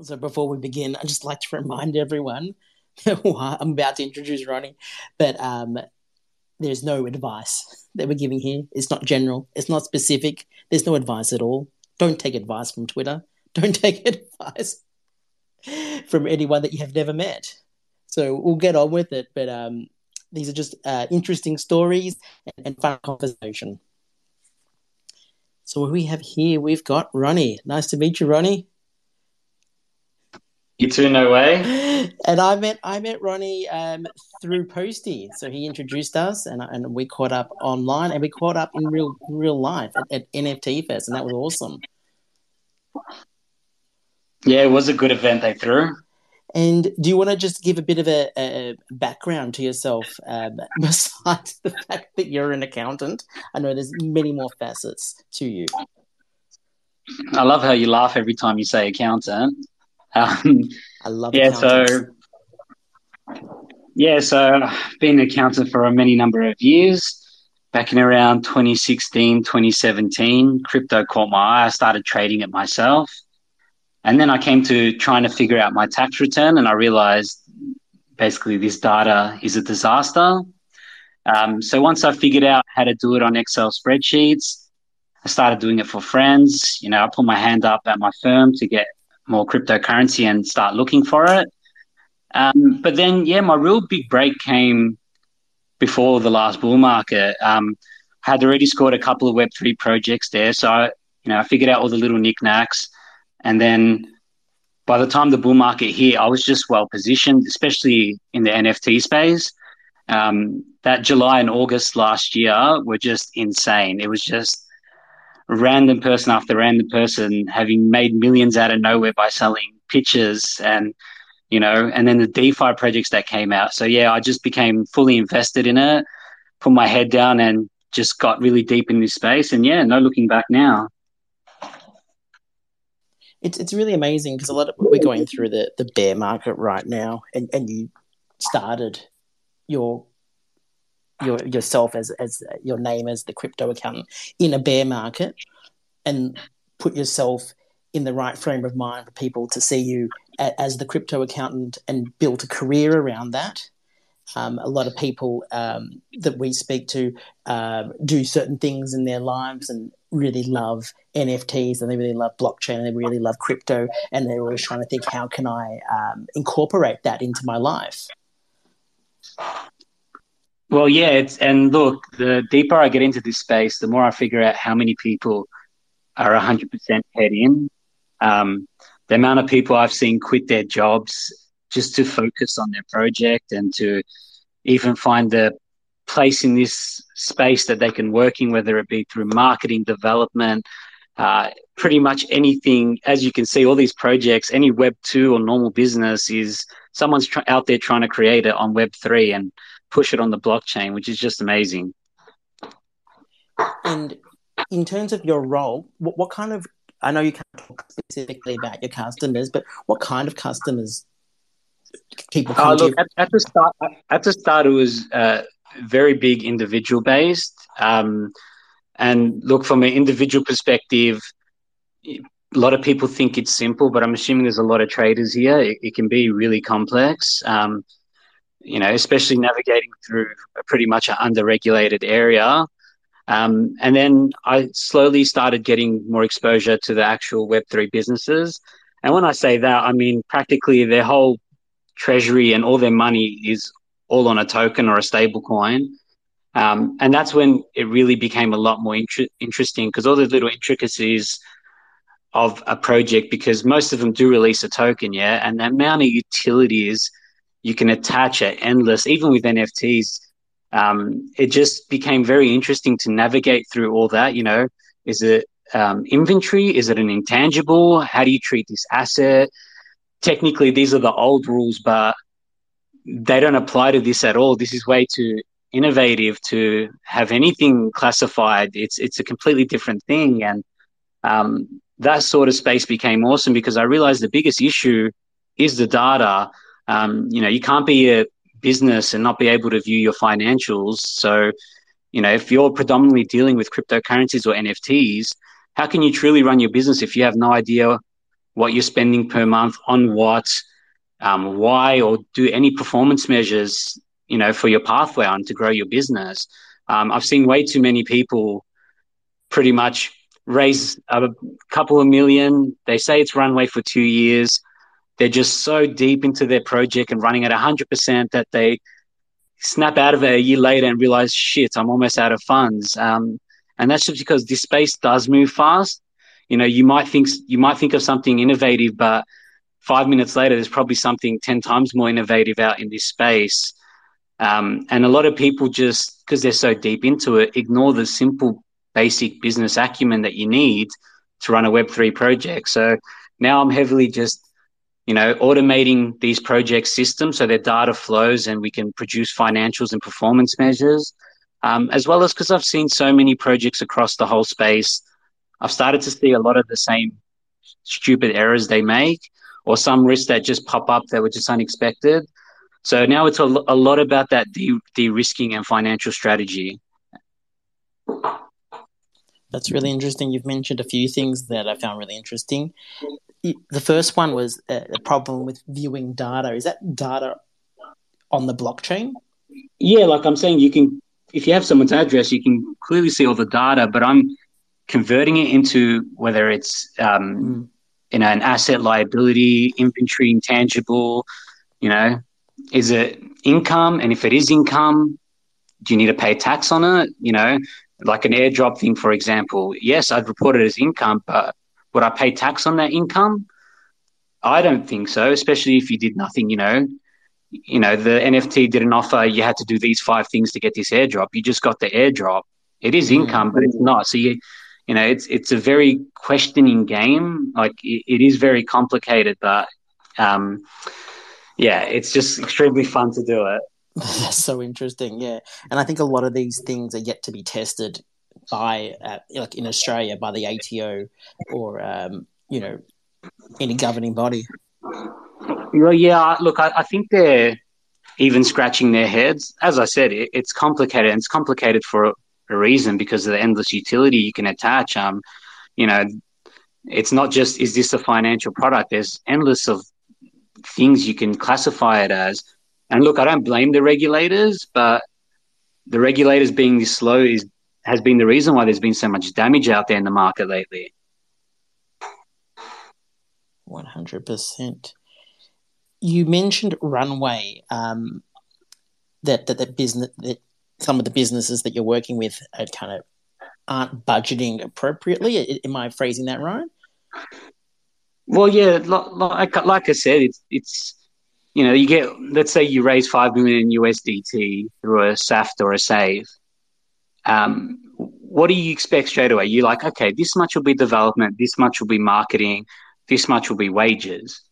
So before we begin, I'd just like to remind everyone that I'm about to introduce Rony, but um, there's no advice that we're giving here. It's not general. It's not specific. There's no advice at all. Don't take advice from Twitter. Don't take advice from anyone that you have never met. So we'll get on with it. But um, these are just uh, interesting stories and, and fun conversation. So what we have here, we've got Rony. Nice to meet you, Rony. You too, no way. And I met I met Rony um, through Posty, so he introduced us, and and we caught up online, and we caught up in real real life at, at NFT Fest, and that was awesome. Yeah, it was a good event they threw. And do you want to just give a bit of a, a background to yourself, um, besides the fact that you're an accountant? I know there's many more facets to you. I love how you laugh every time you say accountant. Um, I love yeah, so yeah, so I've been an accountant for a many number of years. Back in around 2016, 2017, crypto caught my eye. I started trading it myself. And then I came to trying to figure out my tax return, and I realized basically this data is a disaster. Um, so once I figured out how to do it on Excel spreadsheets, I started doing it for friends. You know, I put my hand up at my firm to get more cryptocurrency and start looking for it. Um, but then, yeah, my real big break came before the last bull market. Um, I had already scored a couple of Web3 projects there. So, I, you know, I figured out all the little knickknacks. And then by the time the bull market hit, I was just well positioned, especially in the NFT space. Um, that July and August last year were just insane. It was just random person after random person having made millions out of nowhere by selling pitches and you know and then the defi projects that came out. So yeah i just became fully invested in it put my head down and just got really deep in this space. And yeah no looking back now. It's it's really amazing because a lot of we're going through the the bear market right now and and you started your your yourself as as your name as the crypto accountant in a bear market and put yourself in the right frame of mind for people to see you as the crypto accountant and build a career around that. Um, a lot of people um, that we speak to uh, do certain things in their lives and really love NFTs and they really love blockchain and they really love crypto and they're always trying to think, how can I um, incorporate that into my life? Well, yeah, it's and look, the deeper I get into this space, the more I figure out how many people are 100% head in. Um, the amount of people I've seen quit their jobs just to focus on their project and to even find the place in this space that they can work in, whether it be through marketing, development, uh, pretty much anything. As you can see, all these projects, any Web two or normal business is someone's tr- out there trying to create it on Web three and push it on the blockchain, which is just amazing. And in terms of your role, what, what kind of I know you can't talk specifically about your customers, but what kind of customers people come uh, look, to? At, at, the start, at the start, it was uh, very big individual based. Um, and look, from an individual perspective, a lot of people think it's simple, but I'm assuming there's a lot of traders here. It, it can be really complex. Um, you know, especially navigating through a pretty much an under-regulated area. Um, and then I slowly started getting more exposure to the actual Web3 businesses. And when I say that, I mean practically their whole treasury and all their money is all on a token or a stable coin. Um, and that's when it really became a lot more inter- interesting because all the little intricacies of a project, because most of them do release a token, yeah, and the amount of utilities you can attach are endless, even with NFTs. Um, it just became very interesting to navigate through all that. You know, is it um, inventory? Is it an intangible? How do you treat this asset? Technically, these are the old rules, but they don't apply to this at all. This is way too innovative to have anything classified. It's it's a completely different thing, and um, that sort of space became awesome because I realized the biggest issue is the data. Um, you know, you can't be a business and not be able to view your financials. So, you know, if you're predominantly dealing with cryptocurrencies or NFTs, how can you truly run your business if you have no idea what you're spending per month on what, um, why, or do any performance measures, you know, for your pathway on to grow your business. Um, I've seen way too many people pretty much raise a couple of million. They say it's runway for two years. They're just so deep into their project and running at 100% that they snap out of it a year later and realize, shit, I'm almost out of funds. Um, and that's just because this space does move fast. You know, you might think you might think of something innovative, but five minutes later, there's probably something ten times more innovative out in this space. Um, and a lot of people just because they're so deep into it, ignore the simple, basic business acumen that you need to run a Web three project. So now I'm heavily just you know, automating these project systems so their data flows and we can produce financials and performance measures, um, as well as because I've seen so many projects across the whole space, I've started to see a lot of the same stupid errors they make or some risks that just pop up that were just unexpected. So now it's a, a lot about that de- de-risking and financial strategy. That's really interesting. You've mentioned a few things that I found really interesting the first one was a, problem with viewing data. Is that data on the blockchain? Yeah, like I'm saying, you can if you have someone's address, you can clearly see all the data, but I'm converting it into whether it's um, mm. you know an asset, liability, inventory, intangible. You know, is it income? And if it is income, do you need to pay tax on it? You know, like an airdrop thing, for example. Yes, I'd report it as income, but would I pay tax on that income? I don't think so, especially if you did nothing, you know. You know, the NFT didn't offer you had to do these five things to get this airdrop. You just got the airdrop. It is mm. income, but it's not. So you you know, it's it's a very questioning game. Like it, it is very complicated, but um, yeah, it's just extremely fun to do it. That's so interesting, yeah. And I think a lot of these things are yet to be tested by uh, like in Australia by the ATO or um, you know any governing body? Well, yeah. Look, I, I, think they're even scratching their heads. As I said, it, it's complicated, and it's complicated for a, a, reason because of the endless utility you can attach. Um, you know, it's not just is this a financial product. There's endless of things you can classify it as. And look, I don't blame the regulators, but the regulators being this slow is has been the reason why there's been so much damage out there in the market lately. 100%. You mentioned Runway, um, that, that, that business, that some of the businesses that you're working with are kind of aren't budgeting appropriately. Am I phrasing that right? Well, yeah, like, like I said, it's, it's, you know, you get, let's say you raise 5 million USDT through a SAFT or a SAFE um, what do you expect straight away? You're like, okay, this much will be development, this much will be marketing, this much will be wages.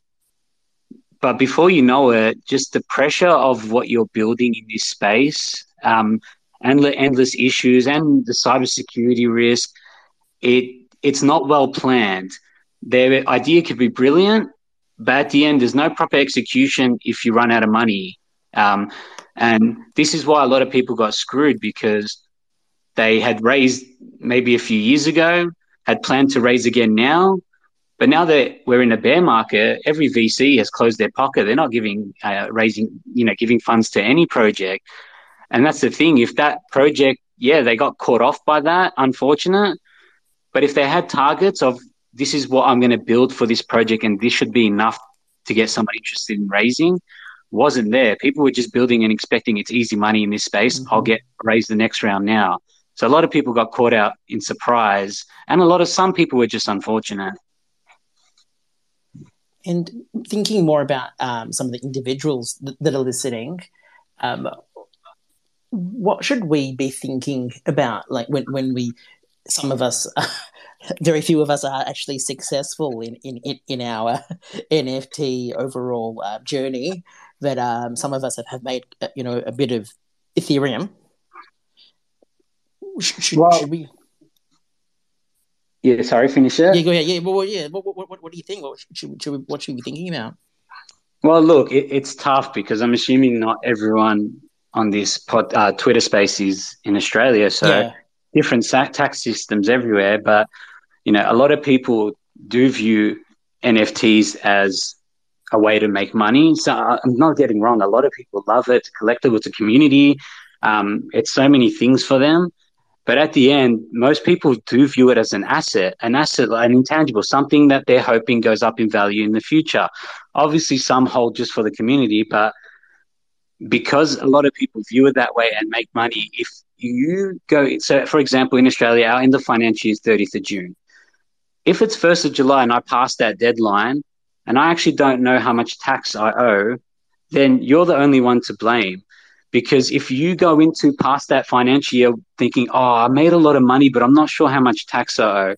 But before you know it, just the pressure of what you're building in this space, um, and the endless issues and the cybersecurity risk, it it's not well planned. Their idea could be brilliant, but at the end, there's no proper execution if you run out of money. Um, and this is why a lot of people got screwed because they had raised maybe a few years ago, had planned to raise again now. But now that we're in a bear market, every VC has closed their pocket. They're not giving, uh, raising, you know, giving funds to any project. And that's the thing. If that project, yeah, they got caught off by that, unfortunate. But if they had targets of this is what I'm going to build for this project and this should be enough to get someone interested in raising, wasn't there. People were just building and expecting it's easy money in this space. Mm-hmm. I'll get raised the next round now. So a lot of people got caught out in surprise, and a lot of some people were just unfortunate. And thinking more about um, some of the individuals that, are listening, um, what should we be thinking about? Like when, when we, some of us, very few of us are actually successful in in, in our NFT overall uh, journey, but um, some of us have, have made uh, you know a bit of Ethereum should, well, should we? Yeah, sorry, finish it. Yeah, go ahead. Yeah, well, yeah. What, what, what, what do you think? What should, should we, what should we be thinking about? Well, look, it, it's tough because I'm assuming not everyone on this pod, uh, Twitter space is in Australia, so yeah. different tax systems everywhere. But you know, a lot of people do view NFTs as a way to make money. So uh, I'm not getting wrong. A lot of people love it. It's collectible. It's a community. Um, it's so many things for them. But at the end, most people do view it as an asset, an asset, an intangible, something that they're hoping goes up in value in the future. Obviously, some hold just for the community, but because a lot of people view it that way and make money, if you go, so for example, in Australia, our end of financial year is 30th of June. If it's 1st of July and I pass that deadline and I actually don't know how much tax I owe, then you're the only one to blame because if you go into past that financial year thinking, oh, I made a lot of money, but I'm not sure how much tax I owe,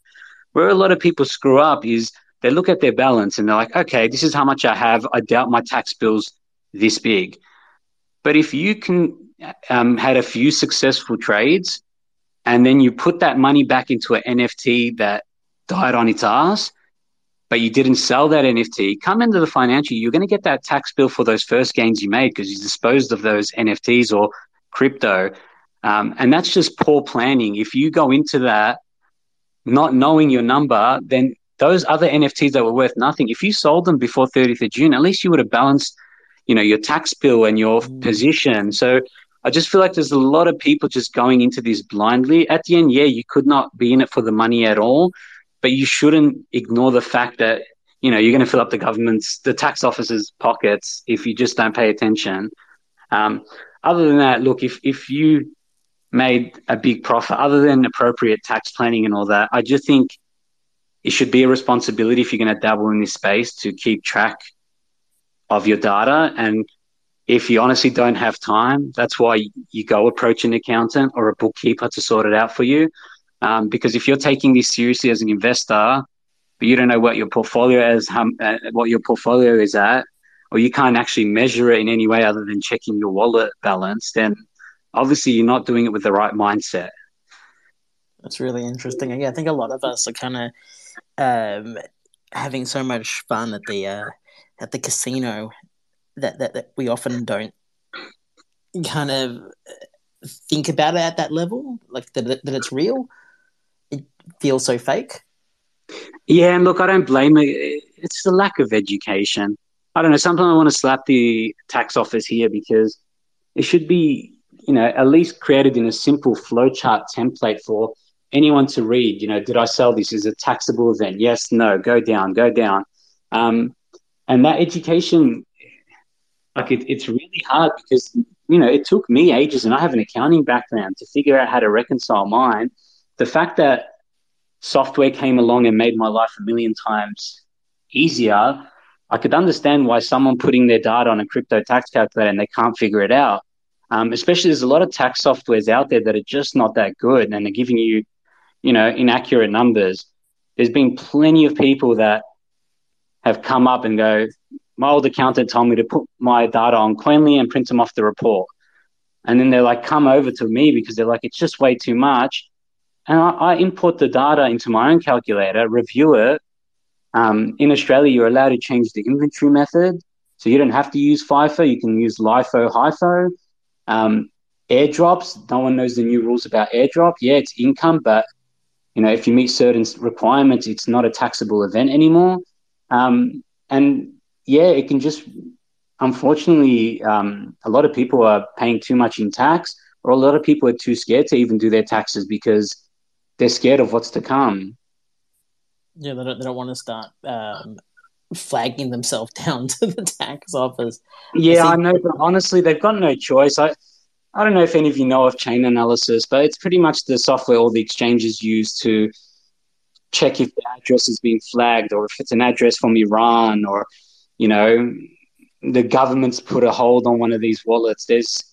where a lot of people screw up is they look at their balance and they're like, okay, this is how much I have. I doubt my tax bill's this big. But if you can um, had a few successful trades and then you put that money back into an NFT that died on its ass, but you didn't sell that NFT, come into the financial, you're going to get that tax bill for those first gains you made because you disposed of those NFTs or crypto. Um, and that's just poor planning. If you go into that not knowing your number, then those other NFTs that were worth nothing, if you sold them before 30th of June, at least you would have balanced, you know, your tax bill and your mm. position. So I just feel like there's a lot of people just going into this blindly. At the end, yeah, you could not be in it for the money at all but you shouldn't ignore the fact that you know you're going to fill up the government's the tax office's pockets if you just don't pay attention. Um, other than that look if if you made a big profit other than appropriate tax planning and all that i just think it should be a responsibility if you're going to dabble in this space to keep track of your data. And if you honestly don't have time that's why you go approach an accountant or a bookkeeper to sort it out for you um, because if you're taking this seriously as an investor, but you don't know what your portfolio is, how, uh, what your portfolio is at, or you can't actually measure it in any way other than checking your wallet balance, then obviously you're not doing it with the right mindset. That's really interesting. Yeah, I think a lot of us are kind of um, having so much fun at the uh, at the casino that, that that we often don't kind of think about it at that level, like that that it's real feel so fake? Yeah, and look, I don't blame it. It's the lack of education. I don't know. Sometimes I want to slap the tax office here because it should be, you know, at least created in a simple flowchart template for anyone to read. You know, did I sell this? Is a taxable event? Yes, no, go down, go down. Um, and that education, like it, it's really hard because you know it took me ages, and I have an accounting background to figure out how to reconcile mine. The fact that software came along and made my life a million times easier, I could understand why someone putting their data on a crypto tax calculator and they can't figure it out. Um, especially there's a lot of tax softwares out there that are just not that good and they're giving you, you know, inaccurate numbers. There's been plenty of people that have come up and go, my old accountant told me to put my data on Koinly and print them off the report. And then they're like, come over to me because they're like, it's just way too much and I, I import the data into my own calculator, review it. Um, in Australia, you're allowed to change the inventory method. So you don't have to use FIFO, you can use LIFO, HIFO. Um, airdrops, no one knows the new rules about airdrop. Yeah, it's income, but you know, if you meet certain requirements, it's not a taxable event anymore. Um, and yeah, it can just, unfortunately, um, a lot of people are paying too much in tax, or a lot of people are too scared to even do their taxes because they're scared of what's to come. Yeah, they don't, they don't want to start um, flagging themselves down to the tax office. Yeah, I, I know, but honestly, they've got no choice. I, I don't know if any of you know of Chainalysis, but it's pretty much the software all the exchanges use to check if the address is being flagged or if it's an address from Iran or, you know, the government's put a hold on one of these wallets. There's,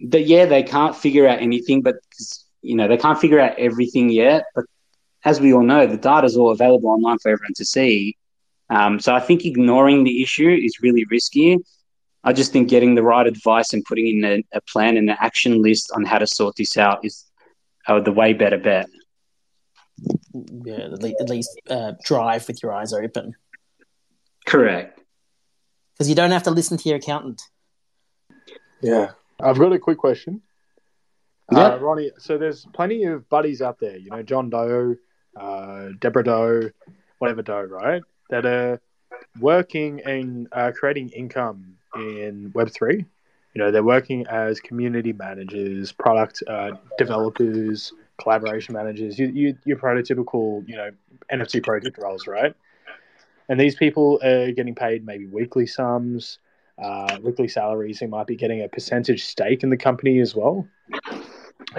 the, yeah, they can't figure out anything, but you know, they can't figure out everything yet, but as we all know, the data is all available online for everyone to see. Um, so I think ignoring the issue is really risky. I just think getting the right advice and putting in a, a plan and an action list on how to sort this out is uh, the way better bet. Yeah, at least uh, drive with your eyes open. Correct. Because you don't have to listen to your accountant. Yeah. I've got a quick question. Yeah, uh, Rony. So there's plenty of buddies out there. You know, John Doe, uh, Deborah Doe, whatever Doe, right? that are working and uh, creating income in Web three. You know, they're working as community managers, product uh, developers, collaboration managers. You, you, your prototypical, you know, NFT project roles, right? And these people are getting paid maybe weekly sums, uh, weekly salaries. They might be getting a percentage stake in the company as well.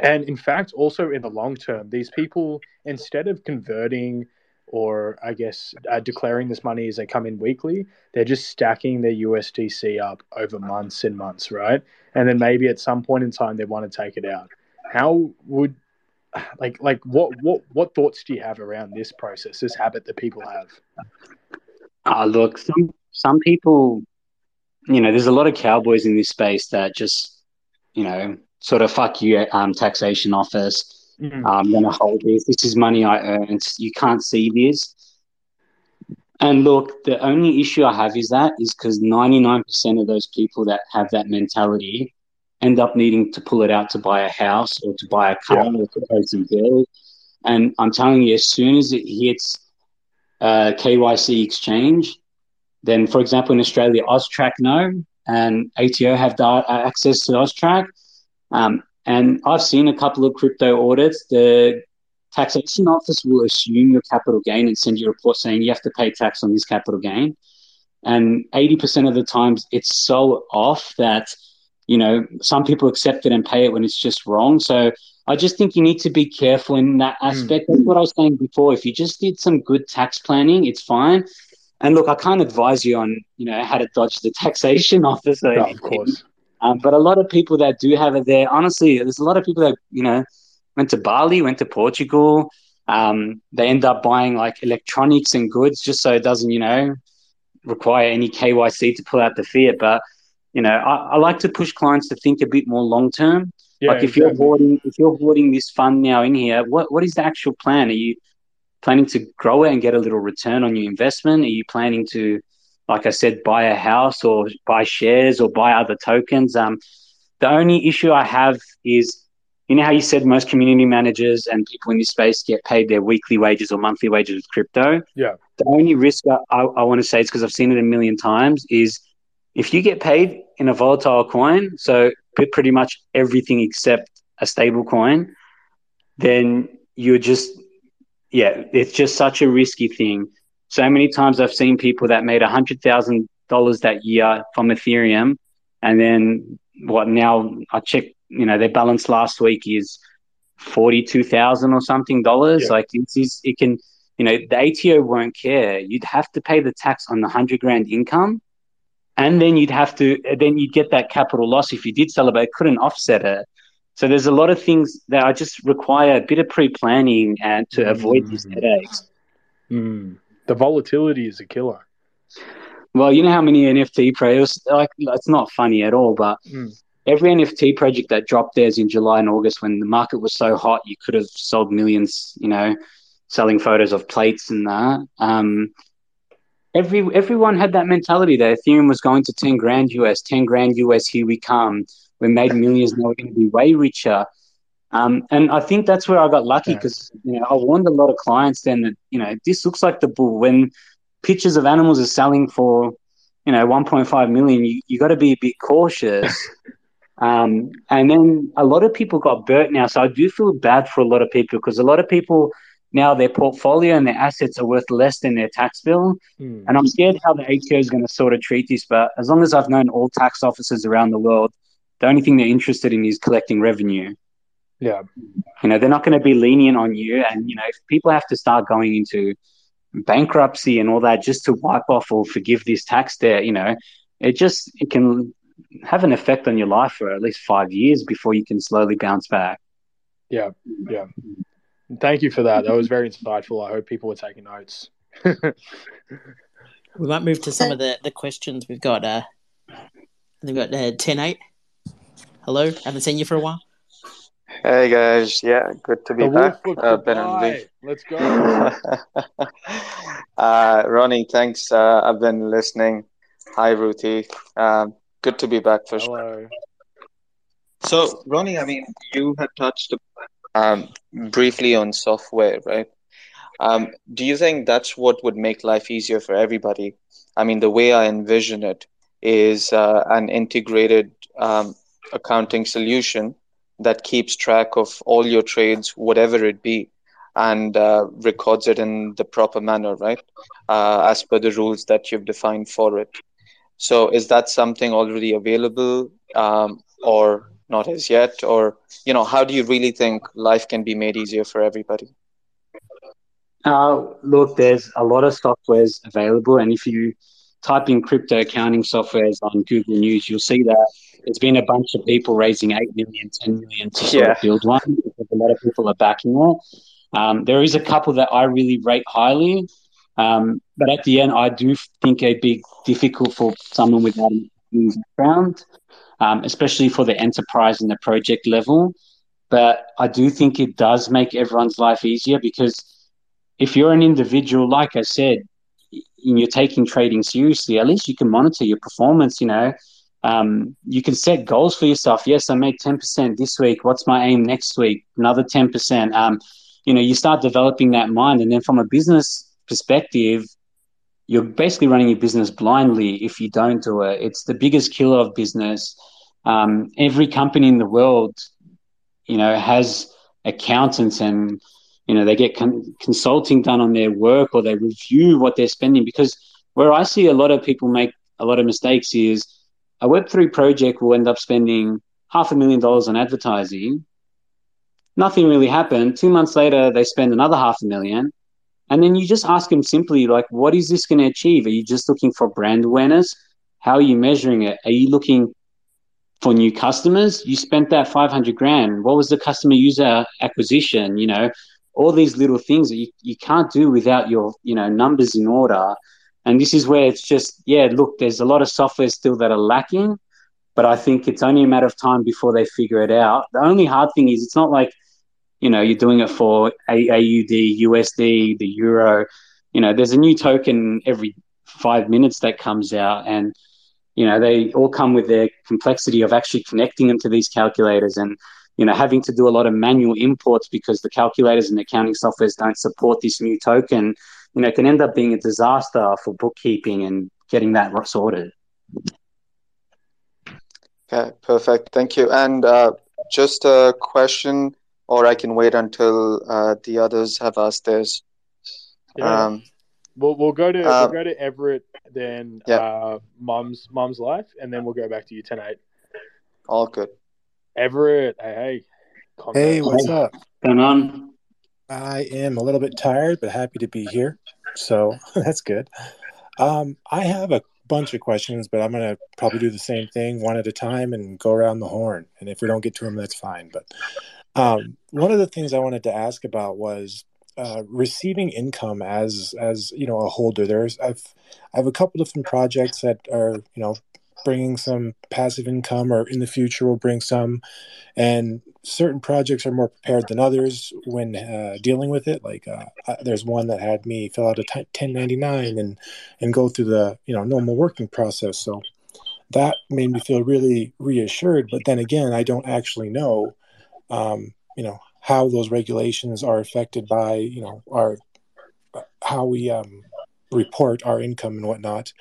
And in fact, also in the long term, these people, instead of converting or I guess uh, declaring this money as they come in weekly, they're just stacking their USDC up over months and months, right? And then maybe at some point in time they want to take it out. How would like like what what what thoughts do you have around this process, this habit that people have? Uh, look, some some people, you know, there's a lot of cowboys in this space that just, you know, sort of fuck you, um, taxation office Mm-hmm. I'm going to hold this. This is money I earned. You can't see this. And look, the only issue I have is that is because 99% of those people that have that mentality end up needing to pull it out to buy a house or to buy a car yeah. or to pay some bills. And I'm telling you, as soon as it hits uh, KYC exchange, then, for example, in Australia, Austrac no, and ATO have da- access to Austrac. Um, and I've seen a couple of crypto audits. The taxation office will assume your capital gain and send you a report saying you have to pay tax on this capital gain. And 80% of the times it's so off that, you know, some people accept it and pay it when it's just wrong. So I just think you need to be careful in that hmm. aspect. Mm. That's what I was saying before. If you just did some good tax planning, it's fine. And look, I can't advise you on, you know, how to dodge the taxation office. No, of course. Um, but a lot of people that do have it there, honestly, there's a lot of people that, you know, went to Bali, went to Portugal. Um, they end up buying like electronics and goods just so it doesn't, you know, require any KYC to pull out the fiat. But, you know, I, I like to push clients to think a bit more long term. Yeah, like if exactly. you're hoarding, if you're hoarding this fund now in here, what what is the actual plan? Are you planning to grow it and get a little return on your investment? Are you planning to like I said, buy a house or buy shares or buy other tokens. Um, the only issue I have is, you know how you said most community managers and people in this space get paid their weekly wages or monthly wages with crypto. Yeah. The only risk I, I, I want to say is because I've seen it a million times is if you get paid in a volatile coin, so pretty much everything except a stable coin, then you're just yeah, it's just such a risky thing so many times I've seen people that made a hundred thousand dollars that year from Ethereum, and then what now? I checked, you know, their balance last week is forty two thousand or something dollars. Yeah. Like it's, it can, you know, the ATO won't care. You'd have to pay the tax on the hundred grand income, and then you'd have to, then you'd get that capital loss if you did sell it, but it couldn't offset it. So there's a lot of things that I just require a bit of pre planning and to avoid mm. these headaches. Mm the volatility is a killer. Well, you know how many NFT projects like it's not funny at all, but mm. every NFT project that dropped theirs in July and August when the market was so hot, you could have sold millions, you know, selling photos of plates and that. Um, every everyone had that mentality that Ethereum was going to ten grand US, ten grand US, here we come. We made millions, now we're going to be way richer. Um, and I think that's where I got lucky because you know I warned a lot of clients then that you know this looks like the bull when pictures of animals are selling for you know 1.5 million. You you got to be a bit cautious. um, and then a lot of people got burnt now, so I do feel bad for a lot of people because a lot of people now their portfolio and their assets are worth less than their tax bill. Mm. And I'm scared how the ATO is going to sort of treat this. But as long as I've known all tax officers around the world, the only thing they're interested in is collecting revenue. Yeah. You know, they're not going to be lenient on you. And, you know, if people have to start going into bankruptcy and all that just to wipe off or forgive this tax debt, you know, it just it can have an effect on your life for at least five years before you can slowly bounce back. Yeah. Yeah. Thank you for that. That was very insightful. I hope people were taking notes. we might move to some of the, the questions. We've got uh we've got uh, 10 8. Hello, haven't seen you for a while. Hey guys, yeah, good to be the back. Uh, ben and Let's go. uh, Rony, thanks. Uh, I've been listening. Hi, Ruthie. Um, good to be back for Hello. sure. So, Rony, I mean, you had touched um, briefly on software, right? Um, do you think that's what would make life easier for everybody? I mean, the way I envision it is uh, an integrated um, accounting solution that keeps track of all your trades, whatever it be, and uh, records it in the proper manner, right? Uh, as per the rules that you've defined for it. So, is that something already available, um, or not as yet? Or, you know, how do you really think life can be made easier for everybody? Uh, look, there's a lot of softwares available, and if you type in crypto accounting softwares on Google News, you'll see that there's been a bunch of people raising 8 million, 10 million to yeah. build one because a lot of people are backing it. Um, there is a couple that I really rate highly, um, but at the end, I do think it'd be difficult for someone without a background, um, especially for the enterprise and the project level. But I do think it does make everyone's life easier because if you're an individual, like I said, and you're taking trading seriously, at least you can monitor your performance. You know, um, you can set goals for yourself. Yes, I made 10% this week. What's my aim next week? Another 10%. Um, you know, you start developing that mind. And then from a business perspective, you're basically running your business blindly if you don't do it. It's the biggest killer of business. Um, every company in the world, you know, has accountants and, you know, they get con- consulting done on their work or they review what they're spending because where I see a lot of people make a lot of mistakes is a Web3 project will end up spending half a million dollars on advertising. Nothing really happened. Two months later, they spend another half a million. And then you just ask them simply, like, what is this going to achieve? Are you just looking for brand awareness? How are you measuring it? Are you looking for new customers? You spent that 500 grand. What was the customer user acquisition? You know, all these little things that you, you can't do without your, you know, numbers in order. And this is where it's just, yeah, look, there's a lot of software still that are lacking, but I think it's only a matter of time before they figure it out. The only hard thing is it's not like, you know, you're doing it for AUD, USD, the euro. You know, there's a new token every five minutes that comes out, and you know they all come with their complexity of actually connecting them to these calculators and you know having to do a lot of manual imports because the calculators and accounting softwares don't support this new token you know, can end up being a disaster for bookkeeping and getting that sorted. Okay, perfect. Thank you. And uh, just a question, or I can wait until uh, the others have asked theirs. Yeah. Um, we'll we'll go to we'll um, go to Everett, then yeah. uh, Mom's Mom's life, and then we'll go back to you tonight. All good. Everett, hey, hey, hey, what's up? Going on? I am a little bit tired, but happy to be here. So that's good. Um, I have a bunch of questions, but I'm going to probably do the same thing one at a time and go around the horn. And if we don't get to them, that's fine. But um, one of the things I wanted to ask about was uh, receiving income as as you know a holder. There's I've I have a couple different projects that are you know bringing some passive income or in the future will bring some. And certain projects are more prepared than others when uh, dealing with it. Like uh, there's one that had me fill out a 1099 and and go through the you know normal working process. So that made me feel really reassured. But then again i don't actually know um, you know how those regulations are affected by you know our how we um, report our income and whatnot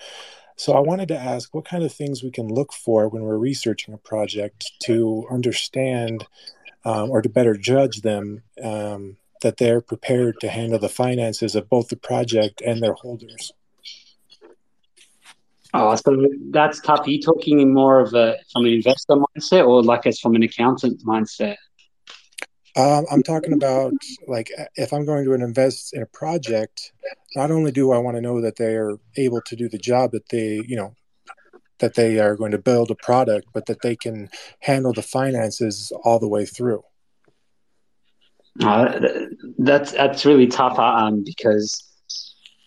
so I wanted to ask what kind of things we can look for when we're researching a project to understand um, or to better judge them um, that they're prepared to handle the finances of both the project and their holders. Oh, so that's tough. Are you talking in more of a from an investor mindset or like as from an accountant mindset? Um, I'm talking about like if I'm going to invest in a project, not only do I want to know that they are able to do the job that they, you know, that they are going to build a product, but that they can handle the finances all the way through. Uh, that's that's really tough um, because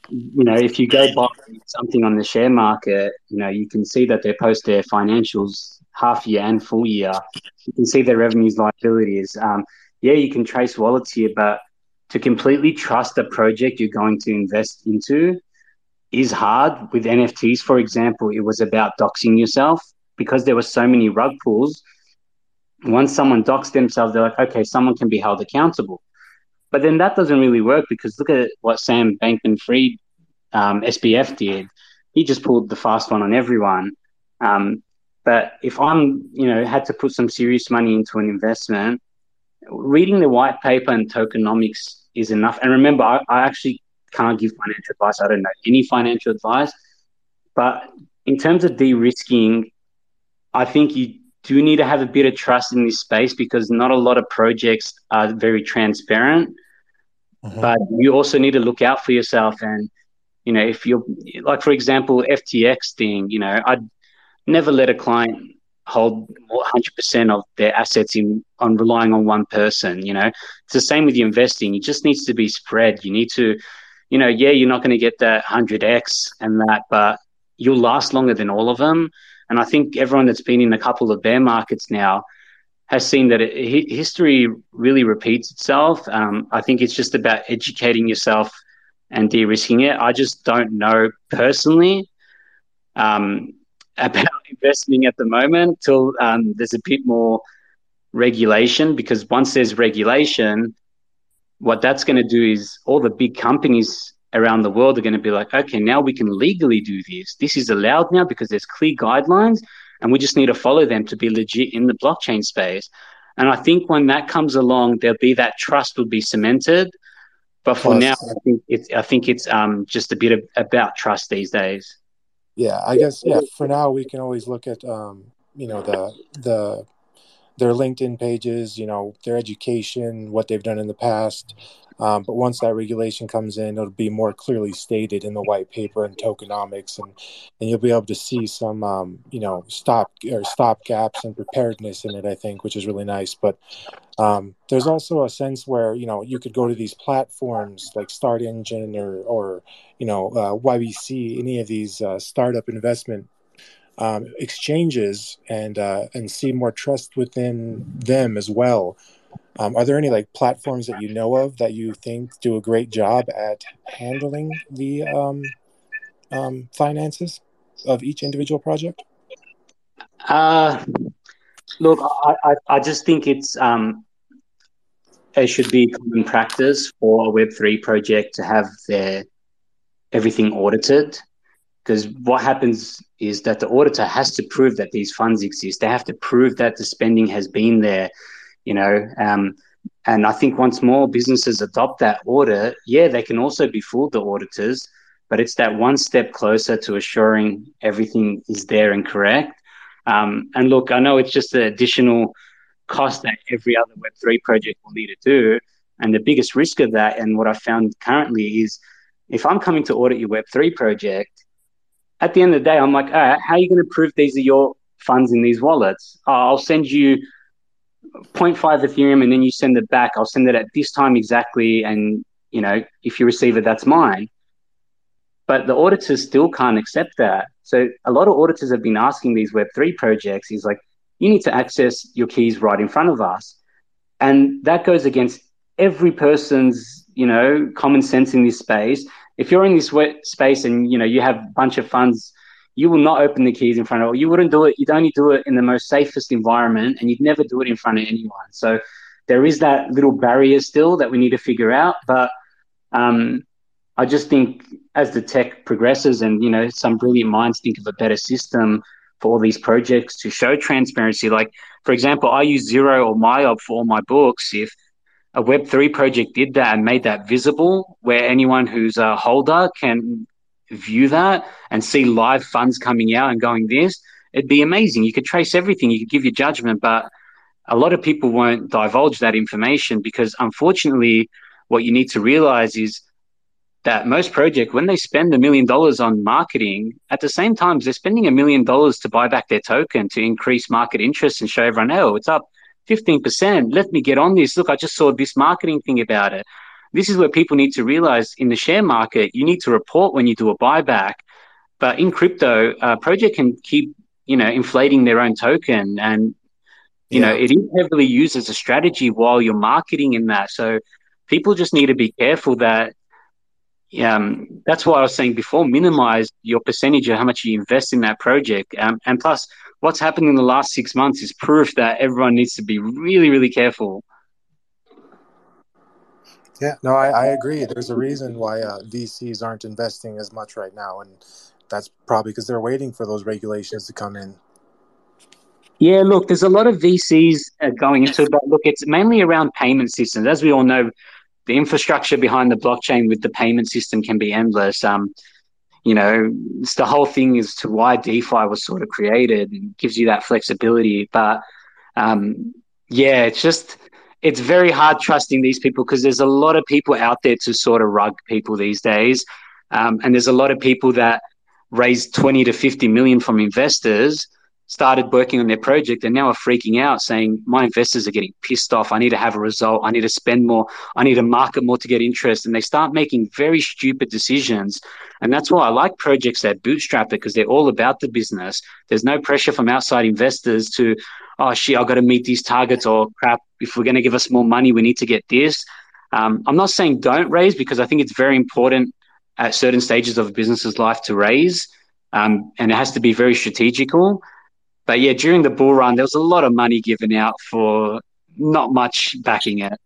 you know if you go buy something on the share market, you know you can see that they post their financials half year and full year. You can see their revenues, liabilities. Um, yeah, you can trace wallets here, but to completely trust a project you're going to invest into is hard. With NFTs, for example, it was about doxing yourself because there were so many rug pulls. Once someone docs themselves, they're like, okay, someone can be held accountable. But then that doesn't really work because look at what Sam Bankman Fried, um, SBF, did. He just pulled the fast one on everyone. Um, but if I'm, you know, had to put some serious money into an investment, reading the white paper and tokenomics is enough. And remember, I, I actually can't give financial advice. I don't know any financial advice. But in terms of de-risking, I think you do need to have a bit of trust in this space because not a lot of projects are very transparent. Mm-hmm. But you also need to look out for yourself. And, you know, if you're like, for example, FTX thing, you know, I'd never let a client hold 100% of their assets in on relying on one person you know? It's the same with your investing. It just needs to be spread. You need to you know yeah you're not going to get that 100x and that but you'll last longer than all of them. And i think everyone that's been in a couple of bear markets now has seen that it, history really repeats itself. Um, i think it's just about educating yourself and de-risking it. I just don't know personally um, about investing at the moment till um, there's a bit more regulation because once there's regulation, what that's going to do is all the big companies around the world are going to be like, okay, now we can legally do this. This is allowed now because there's clear guidelines and we just need to follow them to be legit in the blockchain space. And I think when that comes along, there'll be that trust will be cemented. But for now, I think it's I think it's um, just a bit of, about trust these days. Yeah, I guess yeah. For now, we can always look at um, you know the the their LinkedIn pages, you know their education, what they've done in the past. Um, but once that regulation comes in, it'll be more clearly stated in the white paper and tokenomics, and and you'll be able to see some um, you know stop or stop gaps and preparedness in it. I think, which is really nice. But um, there's also a sense where you know you could go to these platforms like Start Engine or or you know uh, YBC, any of these uh, startup investment um, exchanges, and uh, and see more trust within them as well. Um, are there any like platforms that you know of that you think do a great job at handling the um, um, finances of each individual project? Uh, look, I, I, I just think it's um, it should be common practice for a Web3 project to have their everything audited. Because what happens is that the auditor has to prove that these funds exist. They have to prove that the spending has been there, you know. Um, and I think once more businesses adopt that order, yeah, they can also be fooled, the auditors, but it's that one step closer to assuring everything is there and correct. Um, and look, I know it's just an additional cost that every other Web3 project will need to do. And the biggest risk of that, and what I found currently, is if I'm coming to audit your Web3 project, at the end of the day, I'm like, all right, how are you going to prove these are your funds in these wallets? Oh, I'll send you 0.5 Ethereum and then you send it back. I'll send it at this time exactly. And, you know, if you receive it, that's mine. But the auditors still can't accept that. So a lot of auditors have been asking these Web3 projects is like, you need to access your keys right in front of us. And that goes against every person's, you know, common sense in this space. If you're in this web space and, you know, you have a bunch of funds, you will not open the keys in front of, you wouldn't do it. You'd only do it in the most safest environment and you'd never do it in front of anyone. So there is that little barrier still that we need to figure out. But um, I just think as the tech progresses and, you know, some brilliant minds think of a better system, for all these projects to show transparency. Like, for example, I use Xero or MYOB for all my books. If a Web3 project did that and made that visible, where anyone who's a holder can view that and see live funds coming out and going this, it'd be amazing. You could trace everything, you could give your judgment, but a lot of people won't divulge that information because unfortunately, what you need to realize is that most project when they spend a million dollars on marketing at the same time they're spending a million dollars to buy back their token to increase market interest and show everyone oh it's up 15% let me get on this. Look i just saw this marketing thing about it. This is where people need to realize in the share market you need to report when you do a buyback. But in crypto a project can keep you know inflating their own token and you yeah. know it is heavily used as a strategy while you're marketing in that. So people just need to be careful that um, that's why I was saying before, minimize your percentage of how much you invest in that project. Um, and plus, what's happened in the last six months is proof that everyone needs to be really, really careful. Yeah, no, I, I agree. There's a reason why uh, VCs aren't investing as much right now, and that's probably because they're waiting for those regulations to come in. Yeah, look, there's a lot of VCs uh, going into it, but look, it's mainly around payment systems. As we all know, the infrastructure behind the blockchain with the payment system can be endless. Um, you know, it's the whole thing as to why DeFi was sort of created and gives you that flexibility. But um, yeah, it's just it's very hard trusting these people because there's a lot of people out there to sort of rug people these days, um, and there's a lot of people that raise 20 to 50 million from investors started working on their project and now are freaking out saying my investors are getting pissed off. I need to have a result. I need to spend more. I need to market more to get interest. And they start making very stupid decisions. And that's why i like projects that bootstrap it because they're all about the business. There's no pressure from outside investors to oh shit i've got to meet these targets or crap. If we're going to give us more money we need to get this. Um, i'm not saying don't raise because i think it's very important at certain stages of a business's life to raise um, and it has to be very strategical but yeah, during the bull run, there was a lot of money given out for not much backing it.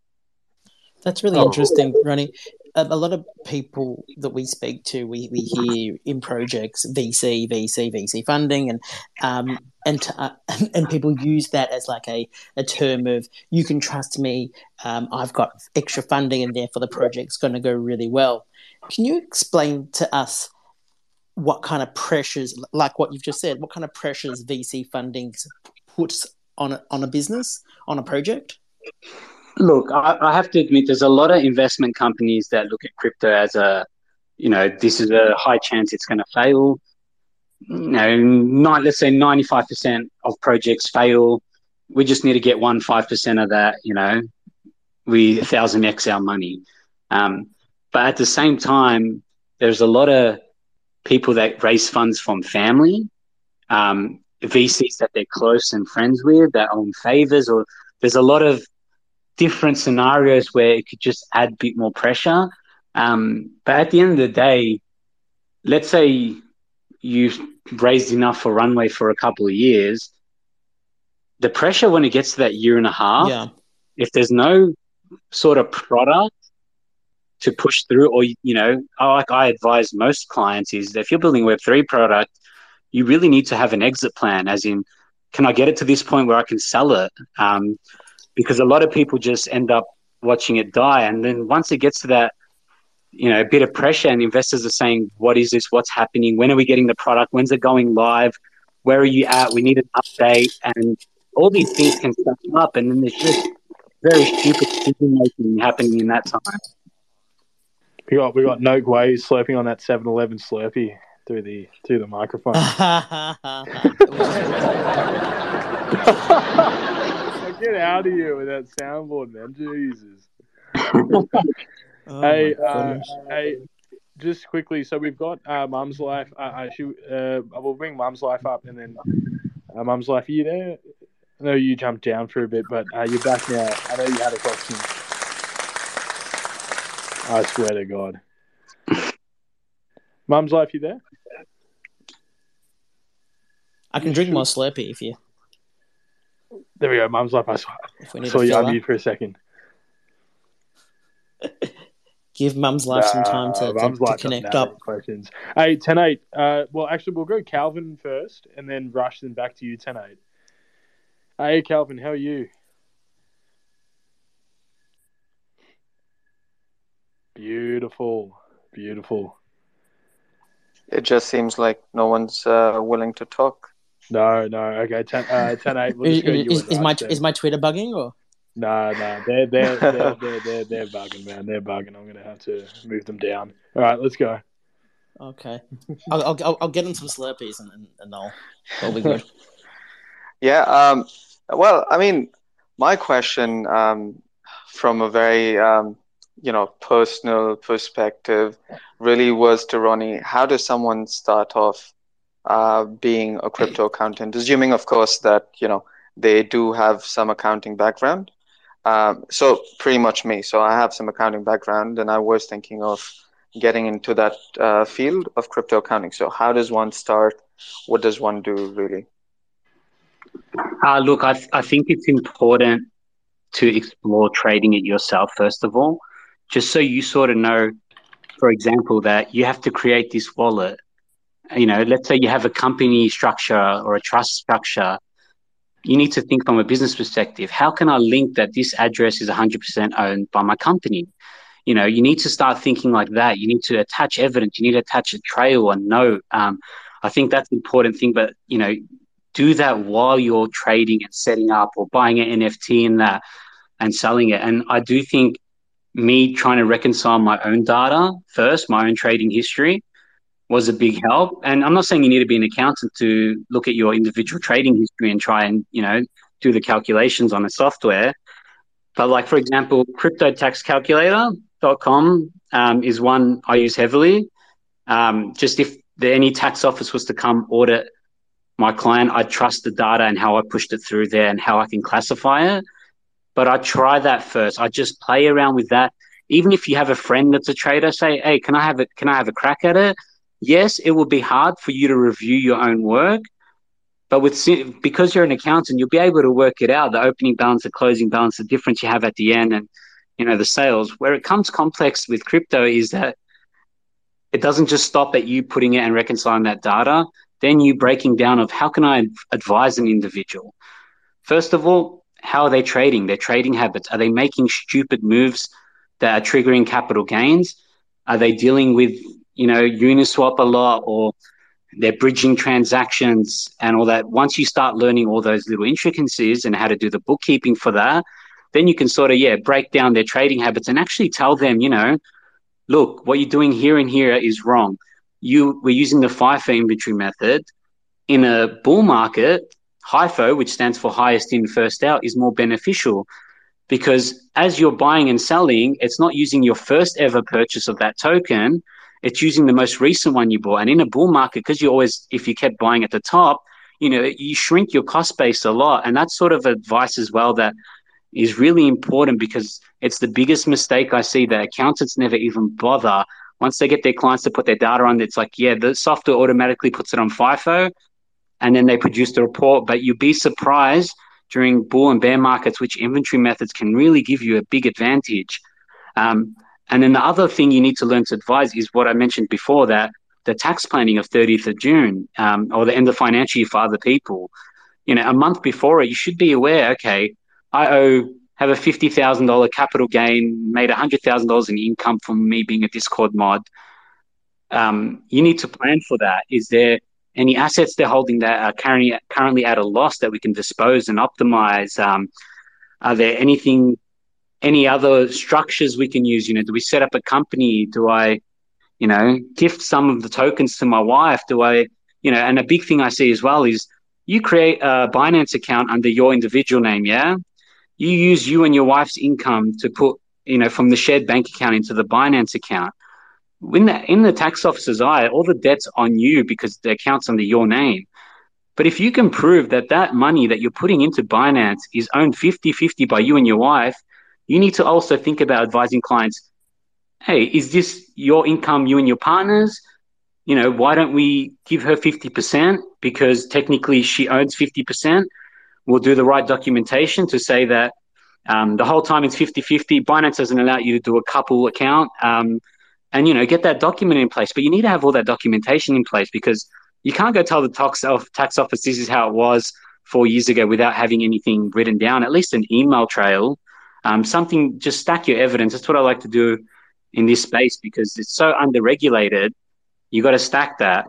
That's really oh. interesting, Ronnie. A, a, lot of people that we speak to, we, we hear in projects VC, VC, VC funding, and um, and, uh, and people use that as like a, a term of you can trust me. Um, I've got extra funding, and therefore the project's going to go really well. Can you explain to us what kind of pressures, like what you've just said, what kind of pressures VC funding puts on a, on a business, on a project? Look, I, I have to admit, there's a lot of investment companies that look at crypto as a, you know, this is a high chance it's going to fail. You know, not, let's say 95% of projects fail. We just need to get one five percent of that. You know, we thousand x our money. Um, but at the same time, there's a lot of people that raise funds from family, um, VCs that they're close and friends with, that own favors, or there's a lot of different scenarios where it could just add a bit more pressure. Um, but at the end of the day, let's say you've raised enough for runway for a couple of years. The pressure when it gets to that year and a half, yeah. if there's no sort of product to push through or you know like i advise most clients is that if you're building a web3 product you really need to have an exit plan as in can i get it to this point where i can sell it? Um, because a lot of people just end up watching it die. And then once it gets to that you know a bit of pressure and investors are saying what is this? What's happening? When are we getting the product? When's it going live? Where are you at? We need an update. And all these things can stack up. And then there's just very stupid decision making happening in that time we got we got Noak Way slurping on that 7-Eleven Slurpee through the through the microphone. Get out of here with that soundboard, man! Jesus. oh hey, uh, hey, just quickly. So we've got uh, Mum's Life. Uh, I should, uh, will bring Mum's Life up, and then uh, Mum's Life. Are you there? I know you jumped down for a bit, but uh, you're back now. I know you had a question. I swear to God. Mum's life, you there? I can drink my Slurpee if you. There we go. Mum's life. I saw, if we need saw you unmute for a second. Give Mum's life nah, some time to, to, to connect up. Questions. Hey, 10 8. Uh, well, actually, we'll go Calvin first and then rush them back to you, 10 8. Hey, Calvin, how are you? Beautiful, beautiful. It just seems like no one's uh, willing to talk. No, no. Okay, 10, uh, 10 8. We'll is, is, is my, is my Twitter bugging or? No, no, they're they're they're, they're, they're, they're bugging, man. They're bugging. I'm gonna have to move them down. All right, let's go. Okay, I'll, I'll, I'll get them some Slurpees and and they'll they'll be good. yeah. Um. Well, I mean, my question, um, from a very um you know personal perspective really was to Ronnie, how does someone start off uh, being a crypto accountant? Assuming, of course, that you know they do have some accounting background. Um, so pretty much me. So I have some accounting background, and I was thinking of getting into that uh, field of crypto accounting. So how does one start? What does one do really? Uh, look, I, th- I think it's important to explore trading it yourself first of all just so you sort of know, for example, that you have to create this wallet. You know, let's say you have a company structure or a trust structure. You need to think from a business perspective. How can I link that this address is 100% owned by my company? You know, you need to start thinking like that. You need to attach evidence. You need to attach a trail, a note. Um, I think that's an important thing. But you know, do that while you're trading and setting up or buying an NFT in that and selling it. And I do think me trying to reconcile my own data first, my own trading history, was a big help. And I'm not saying you need to be an accountant to look at your individual trading history and try and, you know, do the calculations on the software. But like, for example, cryptotaxcalculator.com um, is one I use heavily. Um, just if any tax office was to come audit my client, I trust the data and how I pushed it through there and how I can classify it. But I try that first. I just play around with that. Even if you have a friend that's a trader, say, "Hey, can I have it? Can I have a crack at it?" Yes, it will be hard for you to review your own work, but with because you're an accountant, you'll be able to work it out. The opening balance, the closing balance, the difference you have at the end, and you know the sales. Where it comes complex with crypto is that it doesn't just stop at you putting it and reconciling that data then you breaking down of how can I advise an individual? First of all, how are they trading? Their trading habits. Are they making stupid moves that are triggering capital gains? Are they dealing with, you know, Uniswap a lot or they're bridging transactions and all that? Once you start learning all those little intricacies and how to do the bookkeeping for that, then you can sort of, yeah, break down their trading habits and actually tell them, you know, look, what you're doing here and here is wrong you were using the FIFO inventory method in a bull market, HIFO, which stands for highest in, first out, is more beneficial because as you're buying and selling, it's not using your first ever purchase of that token. It's using the most recent one you bought. And in a bull market, because you always, if you kept buying at the top, you know, you shrink your cost base a lot. And that's sort of advice as well that is really important because it's the biggest mistake I see that accountants never even bother once they get their clients to put their data on, it's like, yeah, the software automatically puts it on FIFO and then they produce the report. But you'd be surprised during bull and bear markets which inventory methods can really give you a big advantage. Um, and then the other thing you need to learn to advise is what I mentioned before that the tax planning of 30th of June um, or the end of financial year for other people. You know, a month before it, you should be aware, okay, I owe have a $50,000 capital gain, made $100,000 in income from me being a Discord mod. Um, you need to plan for that. Is there any assets they're holding that are currently, currently at a loss that we can dispose and optimize? Um, are there anything, any other structures we can use? You know, do we set up a company? Do I, you know, gift some of the tokens to my wife? Do I, you know, and a big thing I see as well is you create a Binance account under your individual name, yeah? you use you and your wife's income to put, you know, from the shared bank account into the Binance account. In the, in the tax officer's eye, all the debt's on you because the account's under your name. But if you can prove that that money that you're putting into Binance is owned 50 50 by you and your wife, you need to also think about advising clients hey, is this your income, you and your partners? You know, why don't we give her 50% because technically she owns 50%? we'll do the right documentation to say that um, the whole time it's 50 50. Binance doesn't allow you to do a couple account um, and, you know, get that document in place. But you need to have all that documentation in place because you can't go tell the tax, tax office this is how it was four years ago without having anything written down, at least an email trail, um, something, just stack your evidence. That's what I like to do in this space because it's so underregulated. You got to stack that.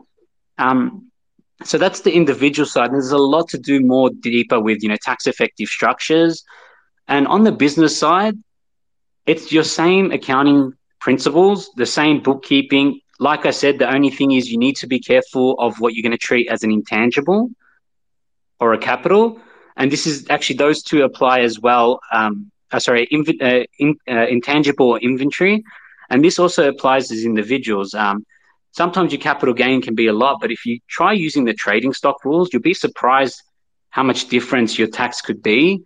Um, so that's the individual side. And there's a lot to do more deeper with, you know, tax effective structures. And on the business side, it's your same accounting principles, the same bookkeeping. Like I said, the only thing is you need to be careful of what you're going to treat as an intangible or a capital. And this is actually those two apply as well. Um, uh, sorry, inv- uh, in, uh, intangible inventory. And this also applies as individuals. Um, sometimes your capital gain can be a lot, but if you try using the trading stock rules, you'll be surprised how much difference your tax could be.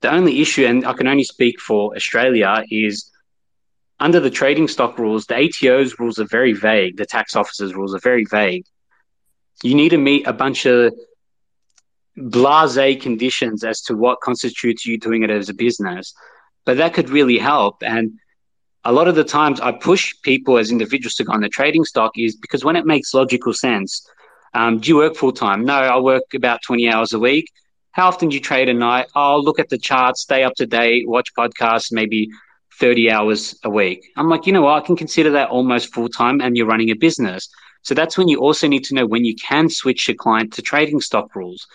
The only issue, and I can only speak for Australia, is under the trading stock rules, the ATO's rules are very vague. The tax officer's rules are very vague. You need to meet a bunch of blase conditions as to what constitutes you doing it as a business. But that could really help. And a lot of the times I push people as individuals to go on the trading stock is because when it makes logical sense. Um, do you work full time? No, I work about 20 hours a week. How often do you trade a night? I'll look at the charts, stay up to date, watch podcasts, maybe 30 hours a week. I'm like, you know what? I can consider that almost full time and you're running a business. So that's when you also need to know when you can switch your client to trading stock rules.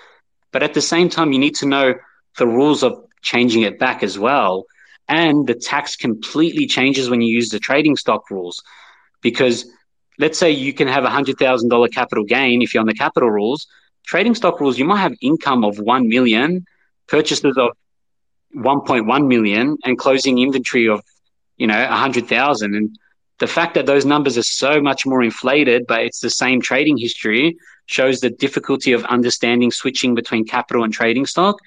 But at the same time, you need to know the rules of changing it back as well and the tax completely changes when you use the trading stock rules. Because let's say you can have a $100,000 capital gain if you're on the capital rules. Trading stock rules, you might have income of 1 million, purchases of 1.1 million, and closing inventory of, you know, 100,000. And the fact that those numbers are so much more inflated, but it's the same trading history, shows the difficulty of understanding switching between capital and trading stock.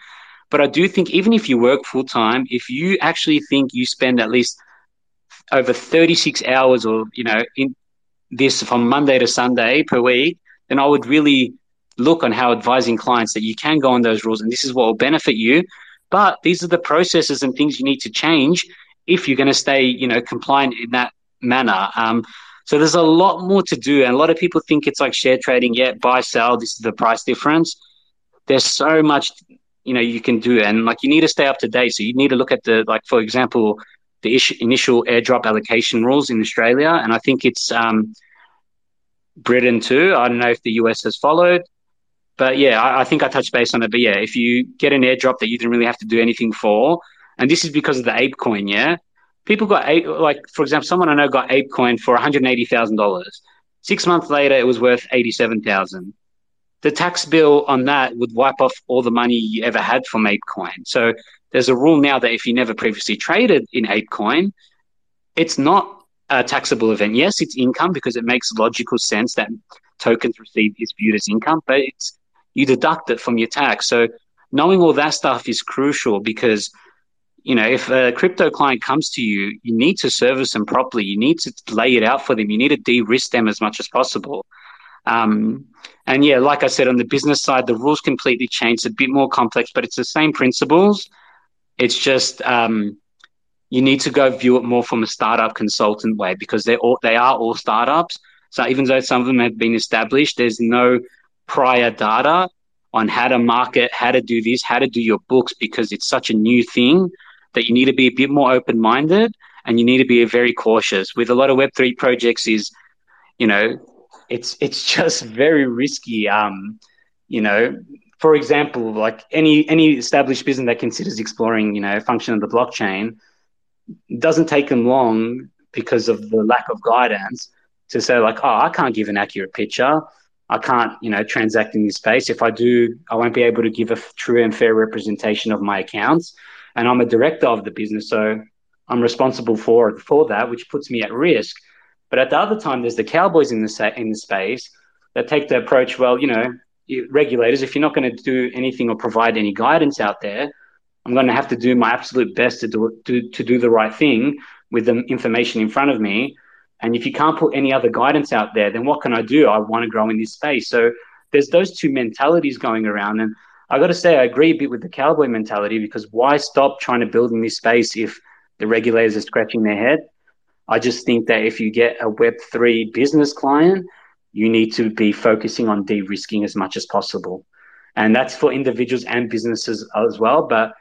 But I do think even if you work full time, if you actually think you spend at least over 36 hours or, you know, in this from Monday to Sunday per week, then I would really look on how advising clients that you can go on those rules and this is what will benefit you. But these are the processes and things you need to change if you're going to stay, you know, compliant in that manner. Um, so there's a lot more to do. And a lot of people think it's like share trading. Yeah, buy, sell. This is the price difference. There's so much you know you can do and like you need to stay up to date so you need to look at the like for example the ish, initial airdrop allocation rules in australia and i think it's um, britain too i don't know if the us has followed but yeah I, I, think i touched base on it but yeah if you get an airdrop that you didn't really have to do anything for and this is because of the ApeCoin yeah people got ape like for example someone i know got ApeCoin for $180000 six months later it was worth 87000 the tax bill on that would wipe off all the money you ever had from ApeCoin. So there's a rule now that if you never previously traded in ApeCoin, it's not a taxable event. Yes, it's income because it makes logical sense that tokens received is viewed as income, but it's you deduct it from your tax. So knowing all that stuff is crucial because you know if a crypto client comes to you, you need to service them properly. You need to lay it out for them. You need to de-risk them as much as possible. Um, and yeah, like I said, on the business side, the rules completely change it's a bit more complex, but it's the same principles. It's just um, you need to go view it more from a startup consultant way because they're all, they are all startups. So even though some of them have been established, there's no prior data on how to market, how to do this, how to do your books because it's such a new thing that you need to be a bit more open minded and you need to be very cautious. With a lot of Web3 projects, is you know it's it's just very risky. Um, you know, for example, like any any established business that considers exploring, you know, function of the blockchain, doesn't take them long because of the lack of guidance to say like, oh, I can't give an accurate picture. I can't, you know, transact in this space. If I do, I won't be able to give a true and fair representation of my accounts. And I'm a director of the business, so I'm responsible for for that, which puts me at risk. But at the other time, there's the cowboys in the in the space that take the approach. Well, you know, regulators, if you're not going to do anything or provide any guidance out there, I'm going to have to do my absolute best to do to, to do the right thing with the information in front of me. And if you can't put any other guidance out there, then what can I do? I want to grow in this space. So there's those two mentalities going around. And I got to say, I agree a bit with the cowboy mentality because why stop trying to build in this space if the regulators are scratching their head? I just think that if you get a Web3 business client, you need to be focusing on de risking as much as possible. And that's for individuals and businesses as well. But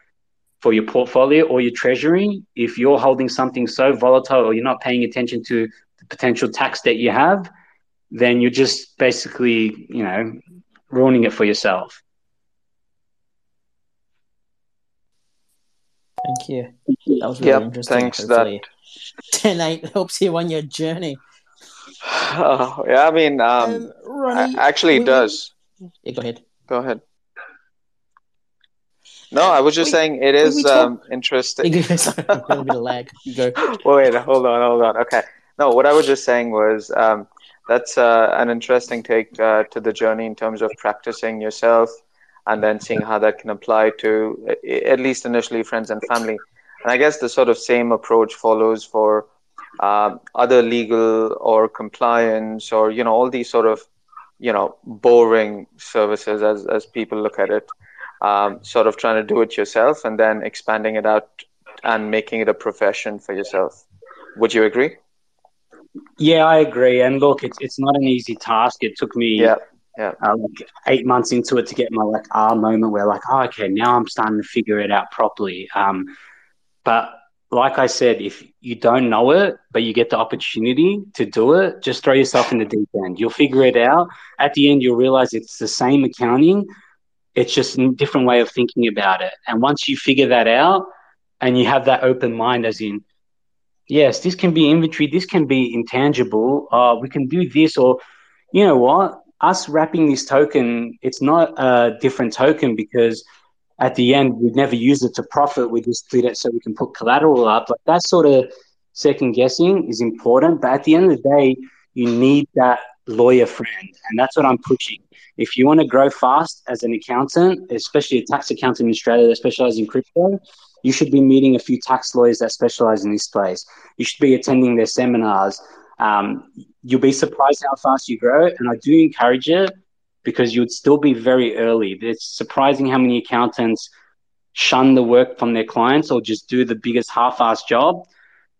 for your portfolio or your treasury, if you're holding something so volatile or you're not paying attention to potential tax that you have, then you're just basically, you know, ruining it for yourself. Thank you. That was really yep, interesting. Thanks. Hopefully. That 10 8 helps you on your journey. Oh, yeah, I mean, um, um Ronnie, actually, it does. Yeah, go ahead. Go ahead. No, I was just wait, saying it is um, interesting. Sorry, a bit of lag. You go. wait, hold on, hold on. Okay. No, what I was just saying was um, that's uh, an interesting take uh, to the journey in terms of practicing yourself and then seeing how that can apply to at least initially friends and family. And I guess the sort of same approach follows for uh, other legal or compliance or you know all these sort of you know boring services as as people look at it. Um, sort of trying to do it yourself and then expanding it out and making it a profession for yourself. Would you agree? Yeah, I agree. And look, it's it's not an easy task. It took me Yeah, yeah. uh, like eight months into it to get my like ah moment where like oh, okay now I'm starting to figure it out properly. Um, but like I said, if you don't know it but you get the opportunity to do it, just throw yourself in the deep end. You'll figure it out. At the end, you'll realize it's the same accounting. It's just a different way of thinking about it. And once you figure that out, and you have that open mind, as in yes, this can be inventory, this can be intangible. Uh, we can do this, or you know what? Us wrapping this token, it's not a different token because at the end we'd never use it to profit. We just did it so we can put collateral up. Like that sort of second guessing is important, but at the end of the day, you need that lawyer friend, and that's what I'm pushing. If you want to grow fast as an accountant, especially a tax accountant in Australia that specializes in crypto, you should be meeting a few tax lawyers that specialize in this space. You should be attending their seminars. Um, you'll be surprised how fast you grow, and I do encourage it because you would still be very early. It's surprising how many accountants shun the work from their clients or just do the biggest half-ass job.